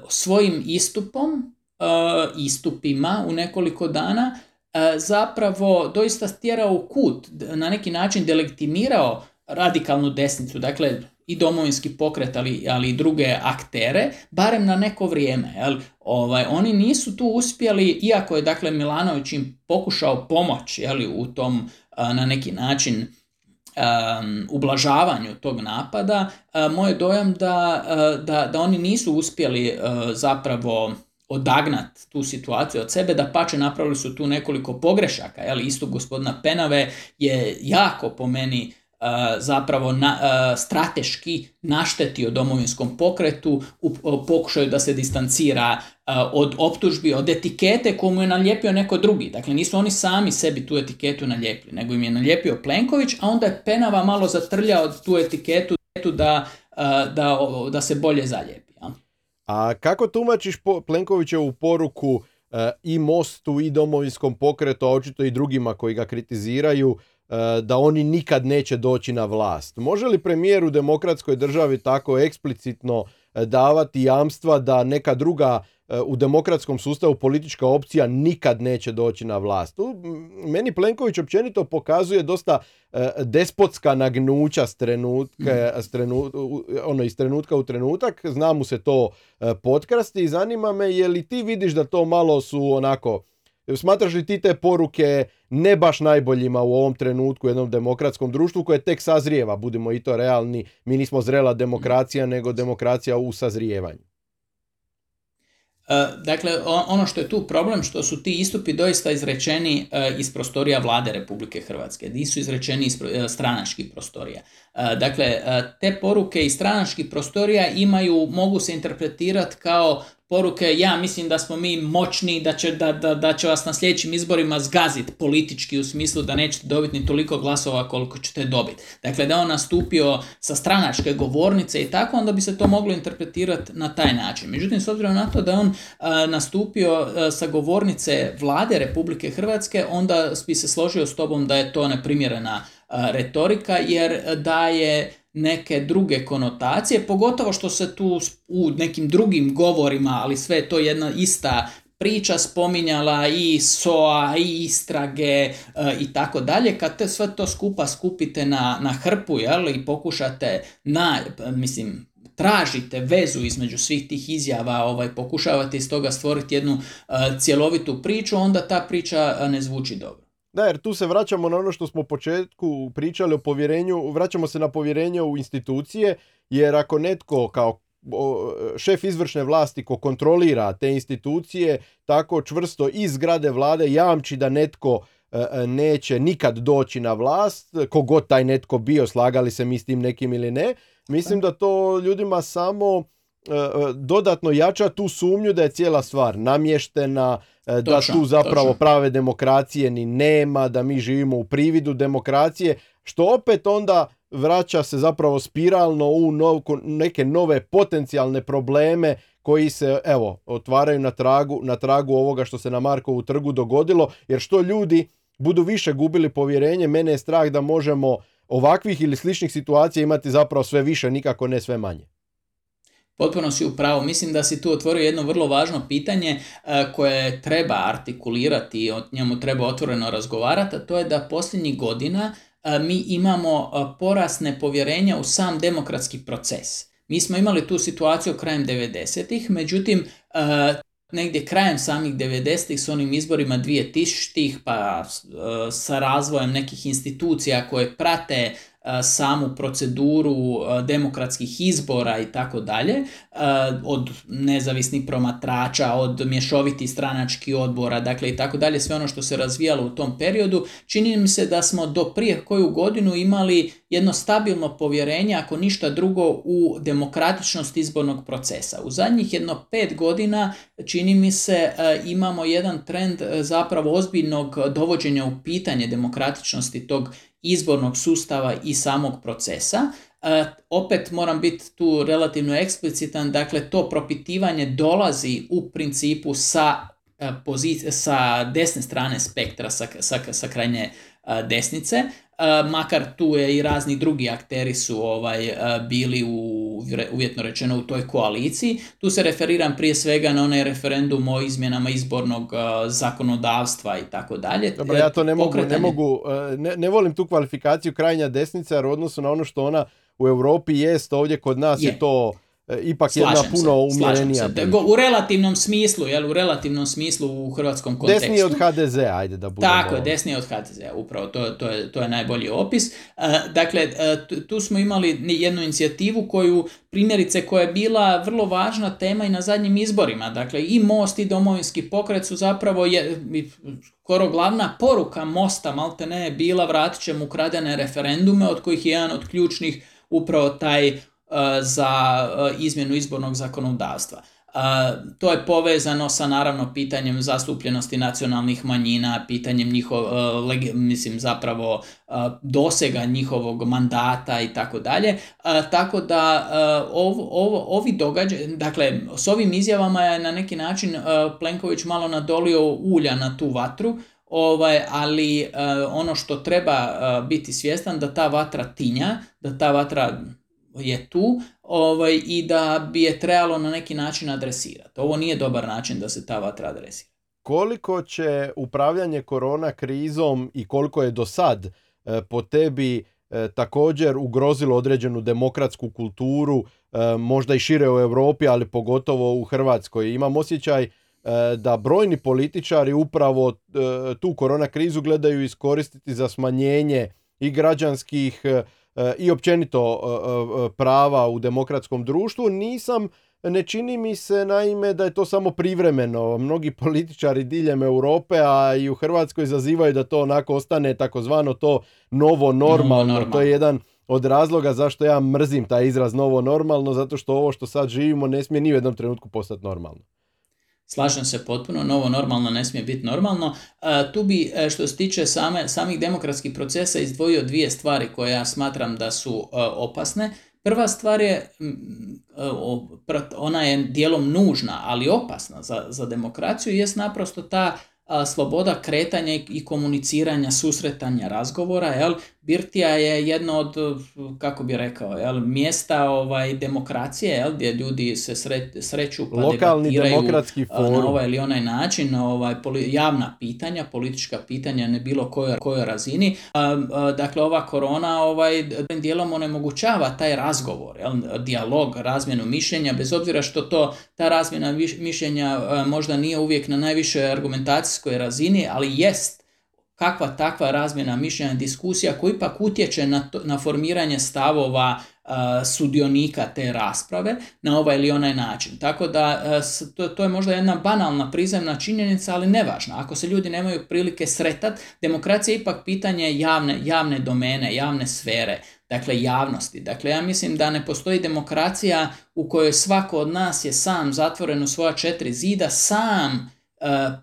svojim istupom, e, istupima u nekoliko dana zapravo doista stjerao kut, na neki način delegitimirao radikalnu desnicu, dakle i domovinski pokret, ali, ali i druge aktere, barem na neko vrijeme. Jel? Ovaj, oni nisu tu uspjeli, iako je dakle Milanović im pokušao pomoći jeli, u tom na neki način um, ublažavanju tog napada, uh, moj dojam da, uh, da, da oni nisu uspjeli uh, zapravo odagnat tu situaciju od sebe, da pače napravili su tu nekoliko pogrešaka, jel, isto gospodina Penave je jako po meni zapravo na, strateški naštetio domovinskom pokretu u pokušaju da se distancira od optužbi, od etikete koju mu je nalijepio neko drugi. Dakle, nisu oni sami sebi tu etiketu nalijepili, nego im je nalijepio Plenković, a onda je Penava malo zatrljao tu etiketu da, da, da se bolje zalijepi. A kako tumačiš Plenkovićevu poruku i Mostu i domovinskom pokretu, a očito i drugima koji ga kritiziraju, E, da oni nikad neće doći na vlast. Može li premijer u demokratskoj državi tako eksplicitno e, davati jamstva da neka druga e, u demokratskom sustavu politička opcija nikad neće doći na vlast. Meni Plenković općenito pokazuje dosta despotska nagnuća s trenutka, s ono iz trenutka u trenutak. Zna mu se to potkrasti i zanima me je li ti vidiš da to malo su onako Smatraš li ti te poruke ne baš najboljima u ovom trenutku jednom demokratskom društvu koje tek sazrijeva, budimo i to realni, mi nismo zrela demokracija nego demokracija u sazrijevanju? Dakle, ono što je tu problem, što su ti istupi doista izrečeni iz prostorija vlade Republike Hrvatske, nisu izrečeni iz stranačkih prostorija. Dakle, te poruke iz stranačkih prostorija imaju, mogu se interpretirati kao poruke, ja mislim da smo mi moćni, da će, da, da, da će vas na sljedećim izborima zgaziti politički u smislu da nećete dobiti ni toliko glasova koliko ćete dobiti. Dakle, da on nastupio sa stranačke govornice i tako, onda bi se to moglo interpretirati na taj način. Međutim, s obzirom na to da je on nastupio sa govornice vlade Republike Hrvatske, onda bi se složio s tobom da je to neprimjerena retorika, jer daje neke druge konotacije, pogotovo što se tu u nekim drugim govorima, ali sve je to jedna ista priča spominjala i SOA, i istrage e, i tako dalje. Kad te sve to skupa skupite na, na hrpu jel, i pokušate na, mislim, tražite vezu između svih tih izjava, ovaj, pokušavate iz toga stvoriti jednu uh, cjelovitu priču, onda ta priča ne zvuči dobro. Da, jer tu se vraćamo na ono što smo u početku pričali o povjerenju, vraćamo se na povjerenje u institucije, jer ako netko kao šef izvršne vlasti ko kontrolira te institucije tako čvrsto iz zgrade vlade jamči da netko e, e, neće nikad doći na vlast, kogod taj netko bio, slagali se mi s tim nekim ili ne, mislim da to ljudima samo e, dodatno jača tu sumnju da je cijela stvar namještena, E, da tu zapravo prave demokracije ni nema, da mi živimo u prividu demokracije, što opet onda vraća se zapravo spiralno u neke nove potencijalne probleme koji se evo otvaraju na tragu, na tragu ovoga što se na Markovu trgu dogodilo, jer što ljudi budu više gubili povjerenje, mene je strah da možemo ovakvih ili sličnih situacija imati zapravo sve više, nikako ne sve manje. Potpuno si u. Mislim da si tu otvorio jedno vrlo važno pitanje e, koje treba artikulirati i o njemu treba otvoreno razgovarati, a to je da posljednjih godina e, mi imamo e, porast nepovjerenja u sam demokratski proces. Mi smo imali tu situaciju krajem 90-ih, međutim negdje krajem samih 90-ih s onim izborima 2000-ih pa sa razvojem nekih institucija koje prate samu proceduru demokratskih izbora i tako dalje, od nezavisnih promatrača, od mješovitih stranačkih odbora, dakle i tako dalje, sve ono što se razvijalo u tom periodu, čini mi se da smo do prije koju godinu imali jedno stabilno povjerenje, ako ništa drugo, u demokratičnost izbornog procesa. U zadnjih jedno pet godina čini mi se imamo jedan trend zapravo ozbiljnog dovođenja u pitanje demokratičnosti tog izbornog sustava i samog procesa. E, opet moram biti tu relativno eksplicitan, dakle to propitivanje dolazi u principu sa, e, sa desne strane spektra, sa, sa, sa krajnje e, desnice, makar tu je i razni drugi akteri su ovaj bili u uvjetno rečeno u toj koaliciji. Tu se referiram prije svega na onaj referendum o izmjenama izbornog zakonodavstva i tako dalje. Dobro, ja to ne mogu, ne, mogu ne, ne volim tu kvalifikaciju krajnja desnica jer u odnosu na ono što ona u Europi jest, ovdje kod nas je, je to E, ipak slažem jedna puno umjerenija. U relativnom smislu, jel, u relativnom smislu u hrvatskom kontekstu. Desnije od HDZ, ajde da budemo... Tako je, desnije od HDZ, upravo, to, to, je, to je najbolji opis. E, dakle, e, tu smo imali jednu inicijativu koju, primjerice, koja je bila vrlo važna tema i na zadnjim izborima. Dakle, i Most i Domovinski pokret su zapravo je, skoro glavna poruka Mosta, malte ne, je bila vratit ćemo ukradene referendume, od kojih je jedan od ključnih upravo taj E, za e, izmjenu izbornog zakonodavstva. E, to je povezano sa naravno pitanjem zastupljenosti nacionalnih manjina, pitanjem njihov, mislim zapravo dosega njihovog mandata i tako dalje. Tako da ovi događaj, dakle s ovim izjavama je na neki način Plenković malo nadolio ulja na tu vatru, ovaj, ali ono što treba biti svjestan da ta vatra tinja, da ta vatra je tu ovaj, i da bi je trebalo na neki način adresirati. Ovo nije dobar način da se ta vatra adresira. Koliko će upravljanje korona krizom i koliko je do sad e, po tebi e, također ugrozilo određenu demokratsku kulturu, e, možda i šire u Europi, ali pogotovo u Hrvatskoj. Imam osjećaj da brojni političari upravo tu korona krizu gledaju iskoristiti za smanjenje i građanskih i općenito prava u demokratskom društvu, nisam ne čini mi se naime da je to samo privremeno. Mnogi političari diljem Europe, a i u Hrvatskoj zazivaju da to onako ostane takozvano to novo normalno. To je jedan od razloga zašto ja mrzim taj izraz novo normalno, zato što ovo što sad živimo ne smije ni u jednom trenutku postati normalno. Slažem se potpuno, novo normalno ne smije biti normalno. E, tu bi e, što se tiče same, samih demokratskih procesa izdvojio dvije stvari koje ja smatram da su e, opasne. Prva stvar je, ona je dijelom nužna, ali opasna za, za demokraciju, jest naprosto ta sloboda kretanja i komuniciranja, susretanja, razgovora, jel? Birtija je jedno od, kako bi rekao, jel, mjesta ovaj, demokracije, jel, gdje ljudi se sreću pa Lokalni demokratski forum. na ovaj ili onaj način, ovaj, javna pitanja, politička pitanja na bilo kojoj, kojoj razini. dakle, ova korona ovaj, dijelom onemogućava taj razgovor, jel, dijalog, razmjenu mišljenja, bez obzira što to, ta razmjena mišljenja možda nije uvijek na najvišoj argumentacijskoj razini, ali jest kakva takva razmjena mišljenja, diskusija koji ipak utječe na, to, na formiranje stavova sudionika te rasprave na ovaj ili onaj način. Tako da to, to je možda jedna banalna prizemna činjenica, ali nevažna. Ako se ljudi nemaju prilike sretati, demokracija je ipak pitanje javne, javne domene, javne sfere, dakle javnosti. Dakle, ja mislim da ne postoji demokracija u kojoj svako od nas je sam zatvoren u svoja četiri zida, sam E,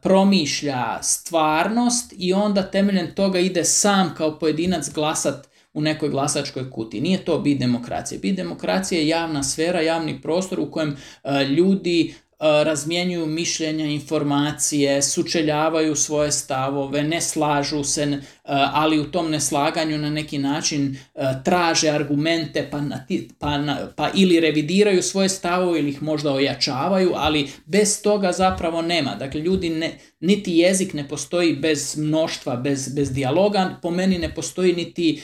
promišlja stvarnost i onda temeljem toga ide sam kao pojedinac glasat u nekoj glasačkoj kuti. Nije to bit demokracije. Bit demokracije je javna sfera, javni prostor u kojem e, ljudi E, razmjenjuju mišljenja, informacije, sučeljavaju svoje stavove, ne slažu se, e, ali u tom neslaganju na neki način e, traže argumente pa, pa, pa ili revidiraju svoje stavove ili ih možda ojačavaju, ali bez toga zapravo nema. Dakle, ljudi ne, niti jezik ne postoji bez mnoštva, bez, bez dijaloga, po meni ne postoji niti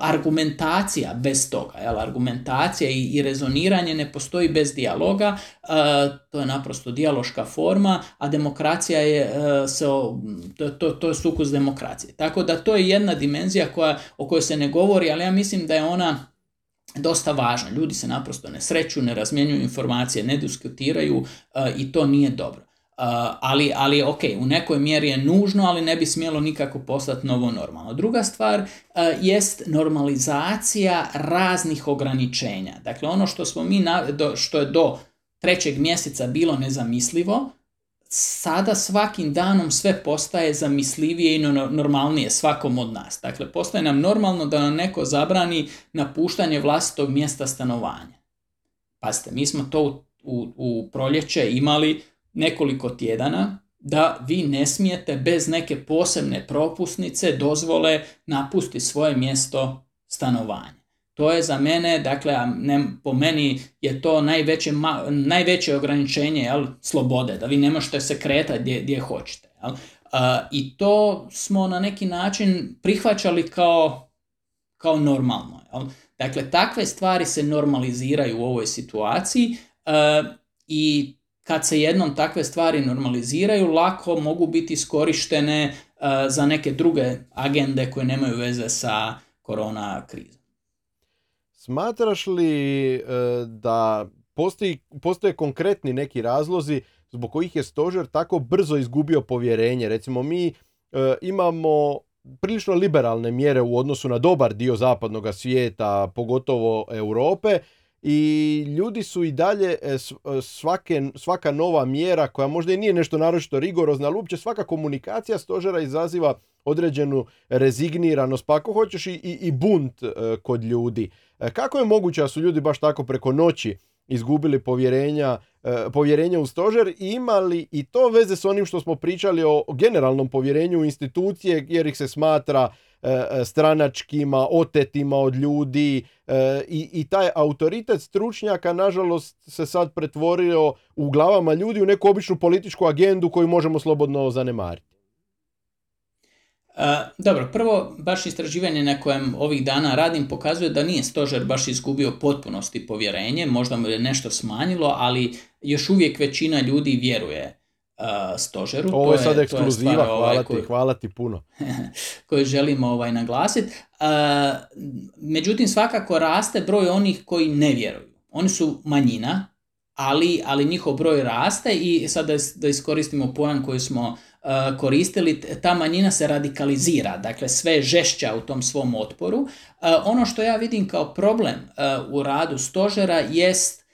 argumentacija bez toga. Jel? Argumentacija i, i rezoniranje ne postoji bez dijaloga, uh, to je naprosto dijaloška forma, a demokracija je, uh, se, to, to, to je sukus demokracije. Tako da to je jedna dimenzija koja, o kojoj se ne govori, ali ja mislim da je ona dosta važna. Ljudi se naprosto ne sreću, ne razmjenjuju informacije, ne diskutiraju i to nije dobro ali, ali ok, u nekoj mjeri je nužno, ali ne bi smjelo nikako postati novo normalno. Druga stvar uh, jest normalizacija raznih ograničenja. Dakle, ono što smo mi, na, do, što je do trećeg mjeseca bilo nezamislivo, sada svakim danom sve postaje zamislivije i normalnije svakom od nas. Dakle, postaje nam normalno da nam neko zabrani napuštanje vlastitog mjesta stanovanja. Pazite, mi smo to u, u, u proljeće imali nekoliko tjedana da vi ne smijete bez neke posebne propusnice, dozvole napusti svoje mjesto stanovanja. To je za mene, dakle, ne, po meni je to najveće, najveće ograničenje jel, slobode, da vi ne možete se kretati gdje, gdje hoćete. Jel. I to smo na neki način prihvaćali kao, kao normalno. Jel. Dakle, takve stvari se normaliziraju u ovoj situaciji i kad se jednom takve stvari normaliziraju, lako mogu biti iskorištene e, za neke druge agende koje nemaju veze sa korona krizom. Smatraš li e, da postoji, postoje konkretni neki razlozi zbog kojih je stožer tako brzo izgubio povjerenje? Recimo mi e, imamo prilično liberalne mjere u odnosu na dobar dio zapadnog svijeta, pogotovo Europe, i ljudi su i dalje e, e, svake, svaka nova mjera koja možda i nije nešto naročito rigorozna, ali uopće svaka komunikacija stožera izaziva određenu rezigniranost, pa ako hoćeš i, i bunt e, kod ljudi. Kako je moguće da su ljudi baš tako preko noći izgubili povjerenja, povjerenje u stožer i imali i to veze s onim što smo pričali o generalnom povjerenju u institucije jer ih se smatra stranačkima, otetima od ljudi e, i, i taj autoritet stručnjaka nažalost se sad pretvorio u glavama ljudi u neku običnu političku agendu koju možemo slobodno zanemariti. dobro, prvo, baš istraživanje na kojem ovih dana radim pokazuje da nije stožer baš izgubio potpunosti povjerenje, možda mu je nešto smanjilo, ali još uvijek većina ljudi vjeruje stožeru. Ovo je sad ekskluziva, hvala, ovaj, ti, hvala ti puno. koju želimo ovaj, naglasiti. međutim, svakako raste broj onih koji ne vjeruju. Oni su manjina, ali, ali njihov broj raste i sad da, da iskoristimo pojam koji smo uh, koristili, ta manjina se radikalizira, dakle sve žešća u tom svom otporu. Uh, ono što ja vidim kao problem uh, u radu stožera jest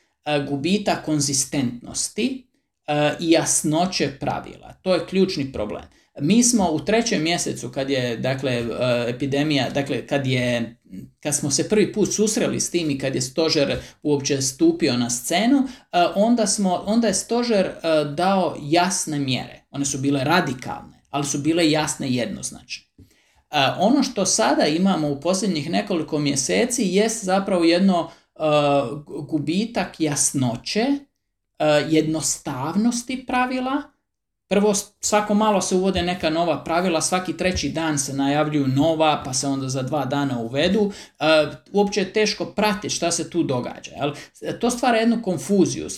gubitak konzistentnosti i jasnoće pravila. To je ključni problem. Mi smo u trećem mjesecu kad je dakle e, epidemija, dakle kad je kad smo se prvi put susreli s tim i kad je stožer uopće stupio na scenu, e, onda, smo, onda je stožer e, dao jasne mjere. One su bile radikalne, ali su bile jasne i jednoznačne. Ono što sada imamo u posljednjih nekoliko mjeseci jest zapravo jedno gubitak jasnoće, jednostavnosti pravila, Prvo, svako malo se uvode neka nova pravila, svaki treći dan se najavljuju nova, pa se onda za dva dana uvedu. E, uopće je teško pratiti šta se tu događa. Jel? To stvara jednu konfuziju e,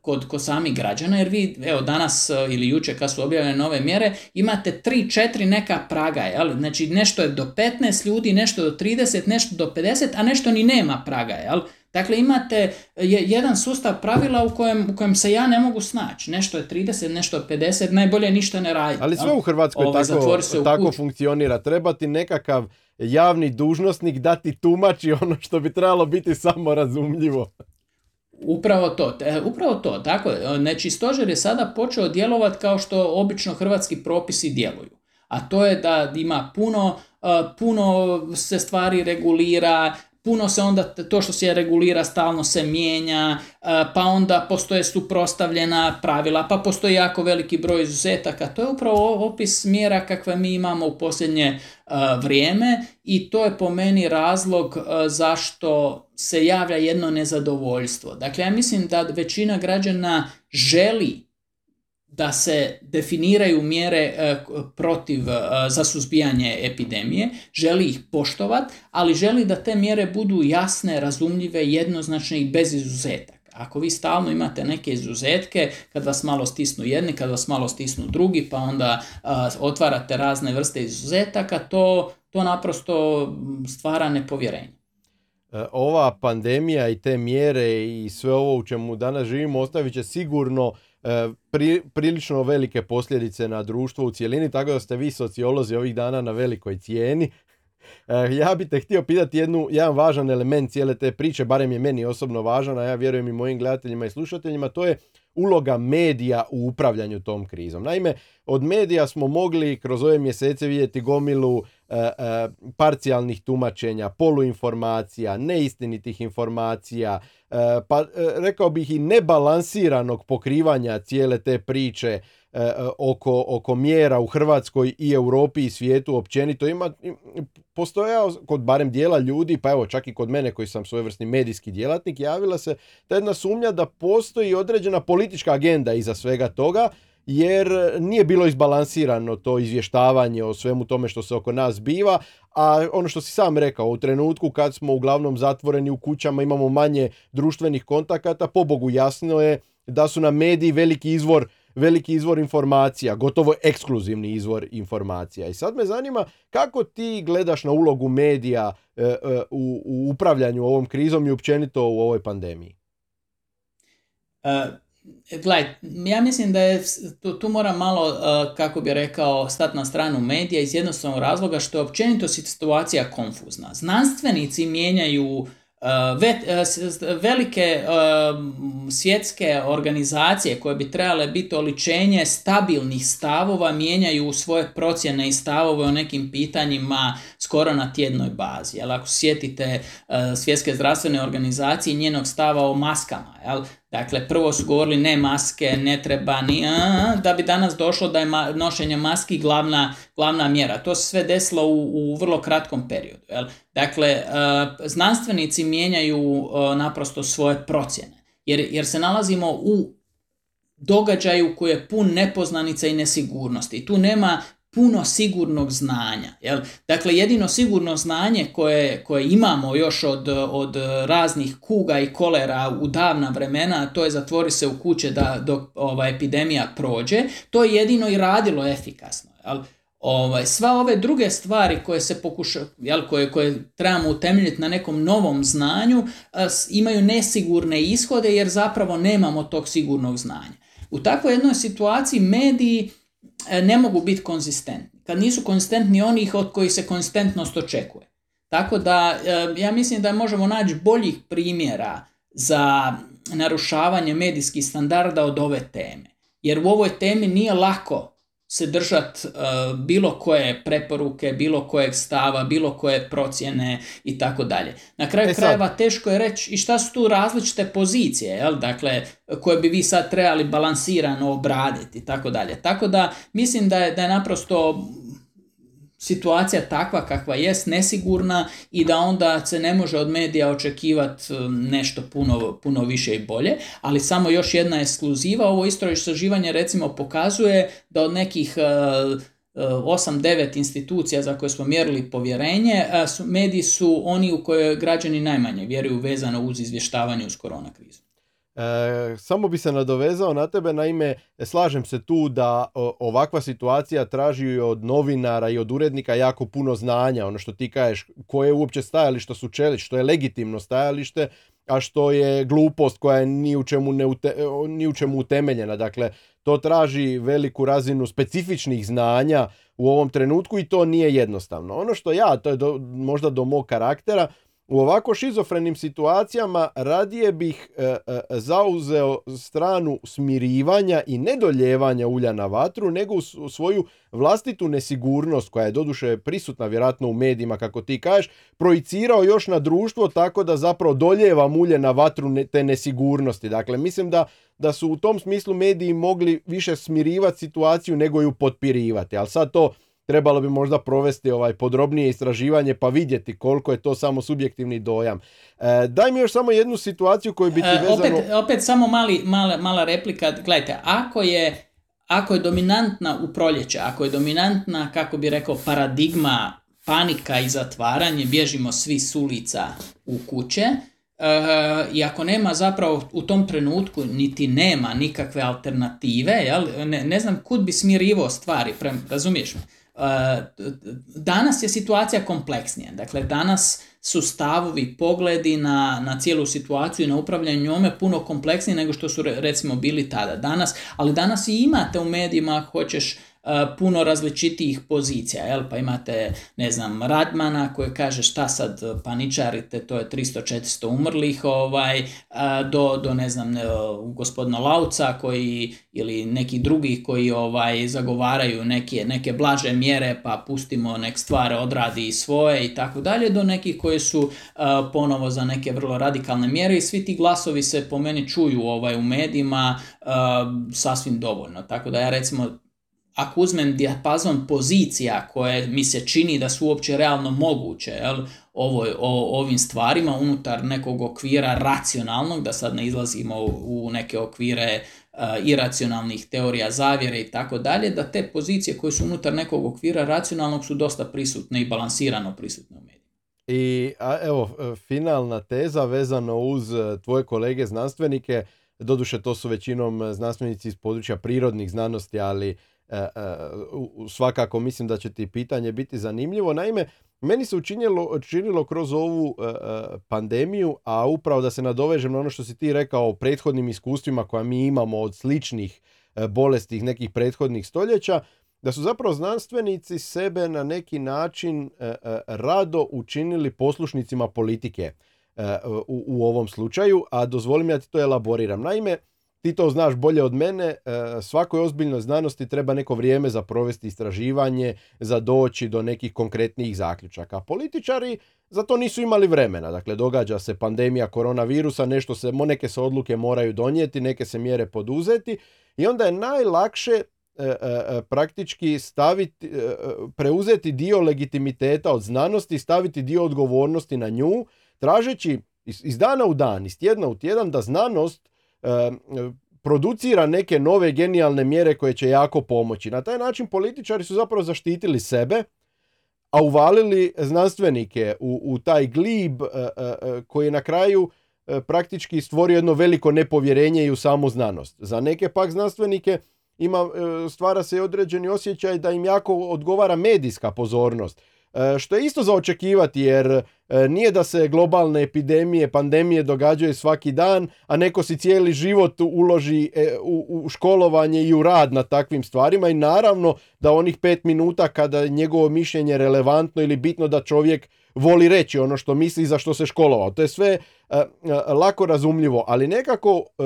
kod, kod samih građana, jer vi, evo, danas e, ili jučer kad su objavljene nove mjere, imate 3-4 neka praga, jel? Znači, nešto je do 15 ljudi, nešto do 30, nešto do 50, a nešto ni nema praga, jel? Dakle, imate jedan sustav pravila u kojem, u kojem se ja ne mogu snaći. Nešto je 30, nešto je 50, najbolje ništa ne radi. Ali sve u Hrvatskoj Ove, tako, tako funkcionira. Treba ti nekakav javni dužnosnik da ti tumači ono što bi trebalo biti samo razumljivo. Upravo to, upravo to, tako Znači, stožer je sada počeo djelovati kao što obično hrvatski propisi djeluju. A to je da ima puno, puno se stvari regulira, puno se onda to što se regulira stalno se mijenja, e, pa onda postoje suprostavljena pravila, pa postoji jako veliki broj izuzetaka. To je upravo opis mjera kakve mi imamo u posljednje e, vrijeme i to je po meni razlog e, zašto se javlja jedno nezadovoljstvo. Dakle, ja mislim da većina građana želi da se definiraju mjere e, protiv e, za suzbijanje epidemije, želi ih poštovati, ali želi da te mjere budu jasne, razumljive, jednoznačne i bez izuzetaka. Ako vi stalno imate neke izuzetke, kad vas malo stisnu jedni, kad vas malo stisnu drugi, pa onda otvarate razne vrste izuzetaka, to, to naprosto stvara nepovjerenje. Ova pandemija i te mjere i sve ovo u čemu danas živimo ostavit će sigurno pri, prilično velike posljedice na društvo u cjelini, tako da ste vi sociolozi ovih dana na velikoj cijeni. E, ja bih te htio pitati jednu, jedan važan element cijele te priče, barem je meni osobno važan, a ja vjerujem i mojim gledateljima i slušateljima, to je uloga medija u upravljanju tom krizom. Naime, od medija smo mogli kroz ove mjesece vidjeti gomilu e, e, parcijalnih tumačenja, poluinformacija, neistinitih informacija, e, pa rekao bih i nebalansiranog pokrivanja cijele te priče oko, oko mjera u Hrvatskoj i Europi i svijetu općenito. Ima, postojao kod barem dijela ljudi, pa evo čak i kod mene koji sam svojevrsni medijski djelatnik, javila se ta jedna sumnja da postoji određena politička agenda iza svega toga, jer nije bilo izbalansirano to izvještavanje o svemu tome što se oko nas biva, a ono što si sam rekao, u trenutku kad smo uglavnom zatvoreni u kućama, imamo manje društvenih kontakata, pobogu jasno je da su nam mediji veliki izvor veliki izvor informacija, gotovo ekskluzivni izvor informacija. I sad me zanima kako ti gledaš na ulogu medija e, e, u, upravljanju ovom krizom i općenito u ovoj pandemiji? Gledaj, ja mislim da je, tu, tu moram malo, kako bi rekao, stati na stranu medija iz jednostavnog razloga što je općenito situacija konfuzna. Znanstvenici mijenjaju E, velike e, svjetske organizacije koje bi trebale biti oličenje stabilnih stavova mijenjaju svoje procjene i stavove o nekim pitanjima skoro na tjednoj bazi. Jel, ako sjetite svjetske zdravstvene organizacije njenog stava o maskama, jel, Dakle, prvo su govorili ne maske, ne treba ni, da bi danas došlo da je nošenje maski glavna, glavna mjera. To se sve desilo u, u vrlo kratkom periodu. Jel? Dakle, e, znanstvenici mijenjaju e, naprosto svoje procjene. Jer, jer se nalazimo u događaju koji je pun nepoznanica i nesigurnosti. Tu nema puno sigurnog znanja. Jel? Dakle, jedino sigurno znanje koje, koje imamo još od, od raznih kuga i kolera u davna vremena, to je zatvori se u kuće da dok ova epidemija prođe, to je jedino i radilo efikasno. Jel? Ovaj, sva ove druge stvari koje se pokuša, jel, koje, koje trebamo utemeljiti na nekom novom znanju, imaju nesigurne ishode jer zapravo nemamo tog sigurnog znanja. U takvoj jednoj situaciji mediji ne mogu biti konzistentni. Kad nisu konzistentni onih od kojih se konzistentnost očekuje. Tako da e, ja mislim da možemo naći boljih primjera za narušavanje medijskih standarda od ove teme. Jer u ovoj temi nije lako se držat uh, bilo koje preporuke, bilo kojeg stava, bilo koje procjene i tako dalje. Na kraju e krajeva teško je reći i šta su tu različite pozicije, jel? dakle, koje bi vi sad trebali balansirano obraditi i tako dalje. Tako da mislim da je, da je naprosto situacija takva kakva jest nesigurna i da onda se ne može od medija očekivati um, nešto puno, puno više i bolje, ali samo još jedna ekskluziva, ovo istraživanje recimo pokazuje da od nekih 8-9 uh, uh, institucija za koje smo mjerili povjerenje, mediji su oni u koje građani najmanje vjeruju vezano uz izvještavanje uz korona krizu. E, samo bi se nadovezao na tebe, naime, slažem se tu da ovakva situacija traži od novinara i od urednika jako puno znanja, ono što ti kažeš, koje je uopće stajalište su čeli, što je legitimno stajalište, a što je glupost koja je ni u čemu, ne ni u čemu utemeljena. Dakle, to traži veliku razinu specifičnih znanja u ovom trenutku i to nije jednostavno. Ono što ja, to je do, možda do mog karaktera, u ovako šizofrenim situacijama radije bih e, e, zauzeo stranu smirivanja i nedoljevanja ulja na vatru nego svoju vlastitu nesigurnost koja je doduše prisutna vjerojatno u medijima kako ti kažeš, projicirao još na društvo tako da zapravo doljeva ulje na vatru te nesigurnosti. Dakle, mislim da, da su u tom smislu mediji mogli više smirivati situaciju nego ju potpirivati. Ali sad to trebalo bi možda provesti ovaj podrobnije istraživanje pa vidjeti koliko je to samo subjektivni dojam. E, daj mi još samo jednu situaciju koju bi ti e, vezano... opet, opet samo mali, mala, mala replika. Gledajte, ako je, ako je dominantna u proljeće, ako je dominantna, kako bi rekao, paradigma panika i zatvaranje, bježimo svi s ulica u kuće, Uh, i ako nema zapravo u tom trenutku niti nema nikakve alternative, jel? Ne, ne znam kud bi smirivo stvari, razumiješ me? Danas je situacija kompleksnija. Dakle, danas su stavovi, pogledi na, na cijelu situaciju i na upravljanje njome puno kompleksniji nego što su recimo bili tada. Danas, ali danas i imate u medijima, hoćeš, puno različitijih pozicija, jel? pa imate, ne znam, Radmana koji kaže šta sad paničarite, to je 300-400 umrlih, ovaj, do, do, ne znam, gospodina Lauca koji, ili neki drugih koji ovaj, zagovaraju neke, neke blaže mjere, pa pustimo nek stvari odradi svoje i tako dalje, do nekih koji su ponovo za neke vrlo radikalne mjere i svi ti glasovi se po meni čuju ovaj, u medijima sasvim dovoljno. Tako da ja recimo ako uzmem dijapazon pozicija koje mi se čini da su uopće realno moguće jel, ovo, o, ovim stvarima unutar nekog okvira racionalnog, da sad ne izlazimo u, neke okvire uh, iracionalnih teorija zavjere i tako dalje, da te pozicije koje su unutar nekog okvira racionalnog su dosta prisutne i balansirano prisutne u medijima. I a, evo, finalna teza vezano uz e, tvoje kolege znanstvenike, doduše to su većinom znanstvenici iz područja prirodnih znanosti, ali E, e, svakako mislim da će ti pitanje biti zanimljivo. Naime, meni se učinilo, učinilo kroz ovu e, pandemiju, a upravo da se nadovežem na ono što si ti rekao o prethodnim iskustvima koja mi imamo od sličnih bolesti nekih prethodnih stoljeća, da su zapravo znanstvenici sebe na neki način rado učinili poslušnicima politike u ovom slučaju, a dozvolim ja ti to elaboriram. Naime, ti to znaš bolje od mene, e, svakoj ozbiljnoj znanosti treba neko vrijeme za provesti istraživanje, za doći do nekih konkretnijih zaključaka. Političari za to nisu imali vremena. Dakle, događa se pandemija koronavirusa, nešto se, neke se odluke moraju donijeti, neke se mjere poduzeti i onda je najlakše e, e, praktički staviti, preuzeti dio legitimiteta od znanosti, staviti dio odgovornosti na nju, tražeći iz, iz dana u dan, iz tjedna u tjedan da znanost producira neke nove genijalne mjere koje će jako pomoći. Na taj način političari su zapravo zaštitili sebe, a uvalili znanstvenike u, u taj glib e, e, e, koji je na kraju praktički stvorio jedno veliko nepovjerenje i u samu znanost. Za neke pak znanstvenike ima, stvara se određeni osjećaj da im jako odgovara medijska pozornost. Što je isto za očekivati jer nije da se globalne epidemije, pandemije događaju svaki dan, a neko si cijeli život uloži u školovanje i u rad na takvim stvarima i naravno da onih pet minuta kada njegovo mišljenje relevantno ili bitno da čovjek voli reći ono što misli za što se školovao. To je sve e, e, lako razumljivo, ali nekako, e,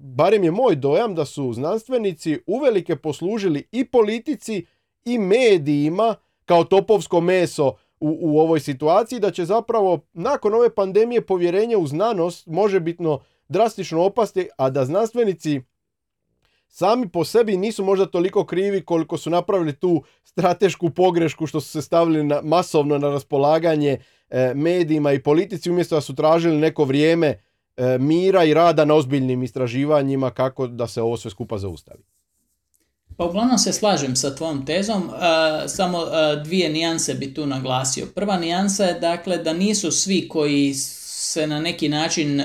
barem je moj dojam da su znanstvenici uvelike poslužili i politici i medijima kao topovsko meso u, u ovoj situaciji, da će zapravo nakon ove pandemije povjerenje u znanost može bitno drastično opasti, a da znanstvenici sami po sebi nisu možda toliko krivi koliko su napravili tu stratešku pogrešku što su se stavili na, masovno na raspolaganje e, medijima i politici umjesto da su tražili neko vrijeme e, mira i rada na ozbiljnim istraživanjima kako da se ovo sve skupa zaustavi. Pa uglavnom se slažem sa tvojom tezom, samo dvije nijanse bi tu naglasio. Prva nijansa je dakle da nisu svi koji se na neki način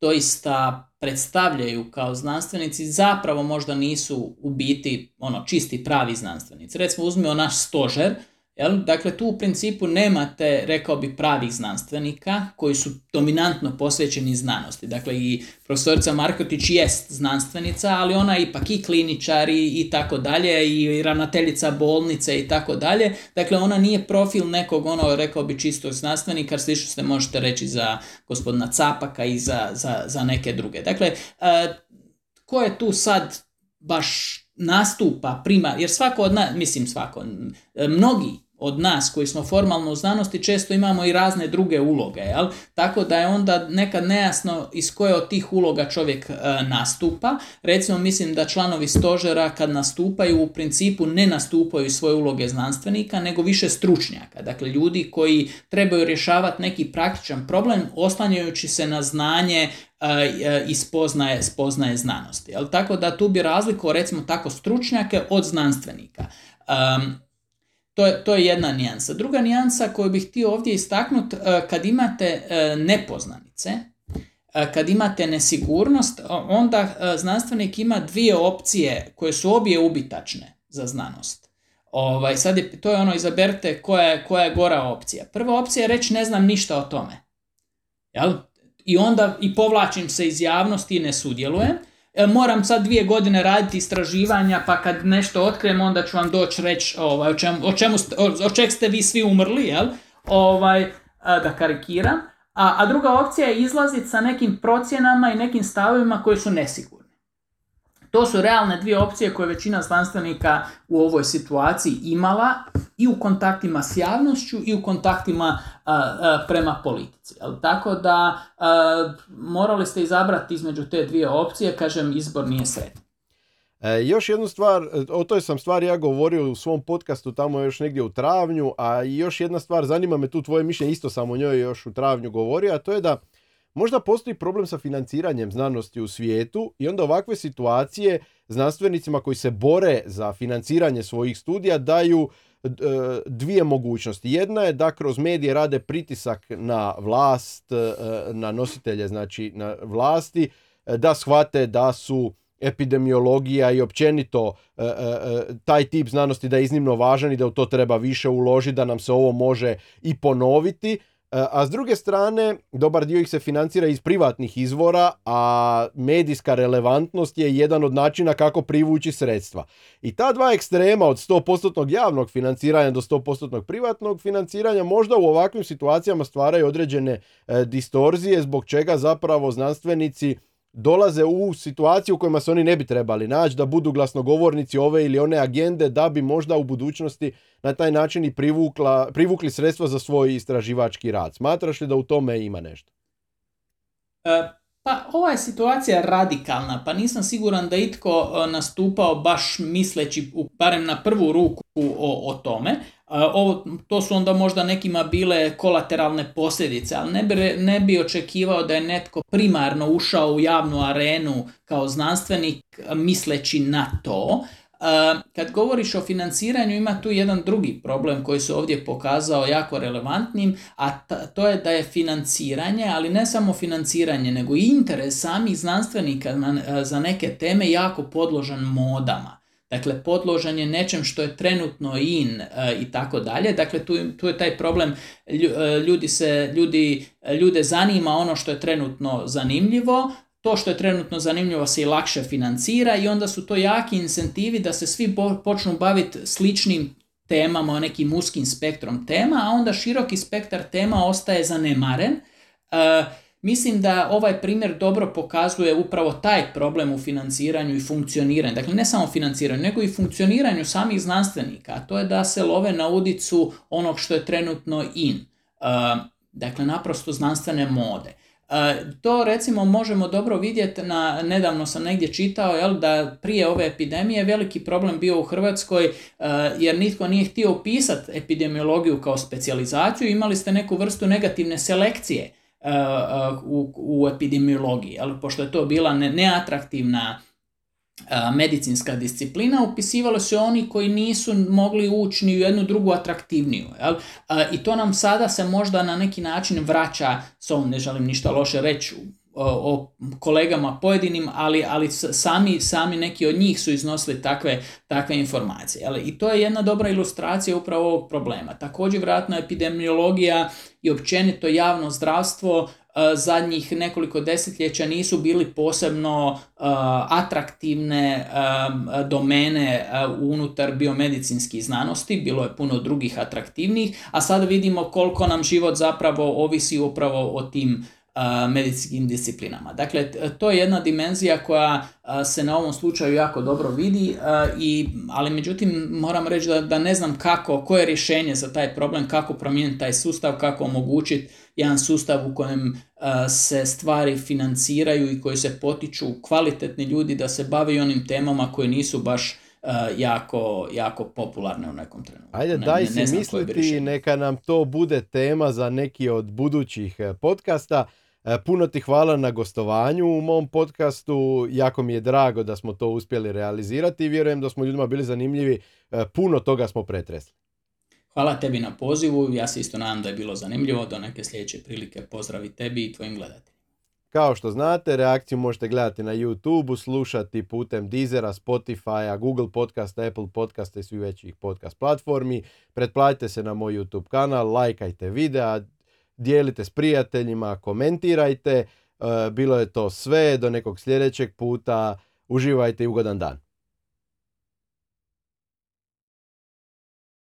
doista predstavljaju kao znanstvenici zapravo možda nisu u biti ono čisti pravi znanstvenici. Recimo uzmimo naš stožer Jel? Dakle, tu u principu nemate, rekao bi, pravih znanstvenika koji su dominantno posvećeni znanosti. Dakle, i profesorica Markotić jest znanstvenica, ali ona je ipak i kliničar i, tako dalje, i ravnateljica bolnice i tako dalje. Dakle, ona nije profil nekog, ono, rekao bi, čistog znanstvenika, slično ste možete reći za gospodina Capaka i za, za, za neke druge. Dakle, uh, ko je tu sad baš nastupa prima, jer svako od nas, mislim svako, mnogi od nas koji smo formalno u znanosti često imamo i razne druge uloge, jel? tako da je onda nekad nejasno iz koje od tih uloga čovjek e, nastupa. Recimo mislim da članovi stožera kad nastupaju u principu ne nastupaju svoje uloge znanstvenika nego više stručnjaka, dakle ljudi koji trebaju rješavati neki praktičan problem oslanjajući se na znanje e, e, i spoznaje, spoznaje znanosti. Jel? Tako da tu bi razlikovao recimo tako stručnjake od znanstvenika. To je, to je jedna nijansa. Druga nijansa koju bih htio ovdje istaknuti, e, kad imate e, nepoznanice, e, kad imate nesigurnost, onda znanstvenik ima dvije opcije koje su obje ubitačne za znanost. Ovaj, sad je, to je ono, izaberite koja je, koja je gora opcija. Prva opcija je reći ne znam ništa o tome. Jel? I onda i povlačim se iz javnosti i ne sudjelujem. E, moram sad dvije godine raditi istraživanja, pa kad nešto otkrijem, onda ću vam doći reći ovaj, o, čemu, o, čemu ste, o, čeg ste vi svi umrli, jel? Ovaj, da karikiram. A, a druga opcija je izlaziti sa nekim procjenama i nekim stavovima koji su nesigurni. To su realne dvije opcije koje većina znanstvenika u ovoj situaciji imala i u kontaktima s javnošću i u kontaktima prema politici. Tako da morali ste izabrati između te dvije opcije, kažem izbor nije sretan. E, još jednu stvar, o toj sam stvari ja govorio u svom podcastu tamo još negdje u travnju, a još jedna stvar, zanima me tu tvoje mišljenje, isto sam o njoj još u travnju govorio, a to je da Možda postoji problem sa financiranjem znanosti u svijetu i onda ovakve situacije znanstvenicima koji se bore za financiranje svojih studija daju e, dvije mogućnosti. Jedna je da kroz medije rade pritisak na vlast, e, na nositelje znači na vlasti, e, da shvate da su epidemiologija i općenito taj tip znanosti da je iznimno važan i da u to treba više uložiti, da nam se ovo može i ponoviti a s druge strane, dobar dio ih se financira iz privatnih izvora, a medijska relevantnost je jedan od načina kako privući sredstva. I ta dva ekstrema od 100% javnog financiranja do 100% privatnog financiranja možda u ovakvim situacijama stvaraju određene e, distorzije zbog čega zapravo znanstvenici dolaze u situaciju u kojima se oni ne bi trebali naći, da budu glasnogovornici ove ili one agende, da bi možda u budućnosti na taj način i privukla, privukli sredstva za svoj istraživački rad. Smatraš li da u tome ima nešto? E, pa ova je situacija radikalna, pa nisam siguran da itko e, nastupao baš misleći, barem na prvu ruku o, o tome, ovo, to su onda možda nekima bile kolateralne posljedice, ali ne bi, ne bi očekivao da je netko primarno ušao u javnu arenu kao znanstvenik misleći na to. kad govoriš o financiranju ima tu jedan drugi problem koji se ovdje pokazao jako relevantnim, a to je da je financiranje, ali ne samo financiranje, nego i interes samih znanstvenika za neke teme jako podložan modama. Dakle, podložan je nečem što je trenutno in e, i tako dalje. Dakle, tu, tu je taj problem, e, ljudi se, ljudi, ljude zanima ono što je trenutno zanimljivo, to što je trenutno zanimljivo se i lakše financira i onda su to jaki incentivi da se svi počnu baviti sličnim temama, nekim uskim spektrom tema, a onda široki spektar tema ostaje zanemaren. E, Mislim da ovaj primjer dobro pokazuje upravo taj problem u financiranju i funkcioniranju. Dakle, ne samo financiranju, nego i funkcioniranju samih znanstvenika. A to je da se love na udicu onog što je trenutno in. Uh, dakle, naprosto znanstvene mode. Uh, to recimo možemo dobro vidjeti na, nedavno sam negdje čitao jel, da prije ove epidemije veliki problem bio u Hrvatskoj uh, jer nitko nije htio upisati epidemiologiju kao specijalizaciju, imali ste neku vrstu negativne selekcije u, u epidemiologiji, ali pošto je to bila neatraktivna medicinska disciplina, upisivali su oni koji nisu mogli ući ni u jednu drugu atraktivniju. Jel? I to nam sada se možda na neki način vraća, s ovom ne želim ništa loše reći o kolegama pojedinim, ali, ali sami, sami neki od njih su iznosili takve, takve informacije. I to je jedna dobra ilustracija upravo ovog problema. Također, vjerojatno, epidemiologija i općenito javno zdravstvo zadnjih nekoliko desetljeća nisu bili posebno atraktivne domene unutar biomedicinskih znanosti, bilo je puno drugih atraktivnih, a sada vidimo koliko nam život zapravo ovisi upravo o tim medicinskim disciplinama. Dakle, to je jedna dimenzija koja se na ovom slučaju jako dobro vidi, i, ali međutim moram reći da, da ne znam kako, koje je rješenje za taj problem, kako promijeniti taj sustav, kako omogućiti jedan sustav u kojem se stvari financiraju i koji se potiču kvalitetni ljudi da se bave onim temama koje nisu baš jako, jako popularne u nekom trenutku. Ajde, daj ne, si misliti, neka nam to bude tema za neki od budućih e, podcasta. E, puno ti hvala na gostovanju u mom podcastu. Jako mi je drago da smo to uspjeli realizirati i vjerujem da smo ljudima bili zanimljivi. E, puno toga smo pretresli. Hvala tebi na pozivu. Ja se isto nadam da je bilo zanimljivo. Do neke sljedeće prilike pozdravi tebi i tvojim gledateljima. Kao što znate, reakciju možete gledati na YouTube, slušati putem Deezera, Spotify, Google Podcasta, Apple Podcasta i svih većih podcast platformi. Pretplatite se na moj YouTube kanal, lajkajte videa, dijelite s prijateljima, komentirajte. E, bilo je to sve, do nekog sljedećeg puta. Uživajte i ugodan dan.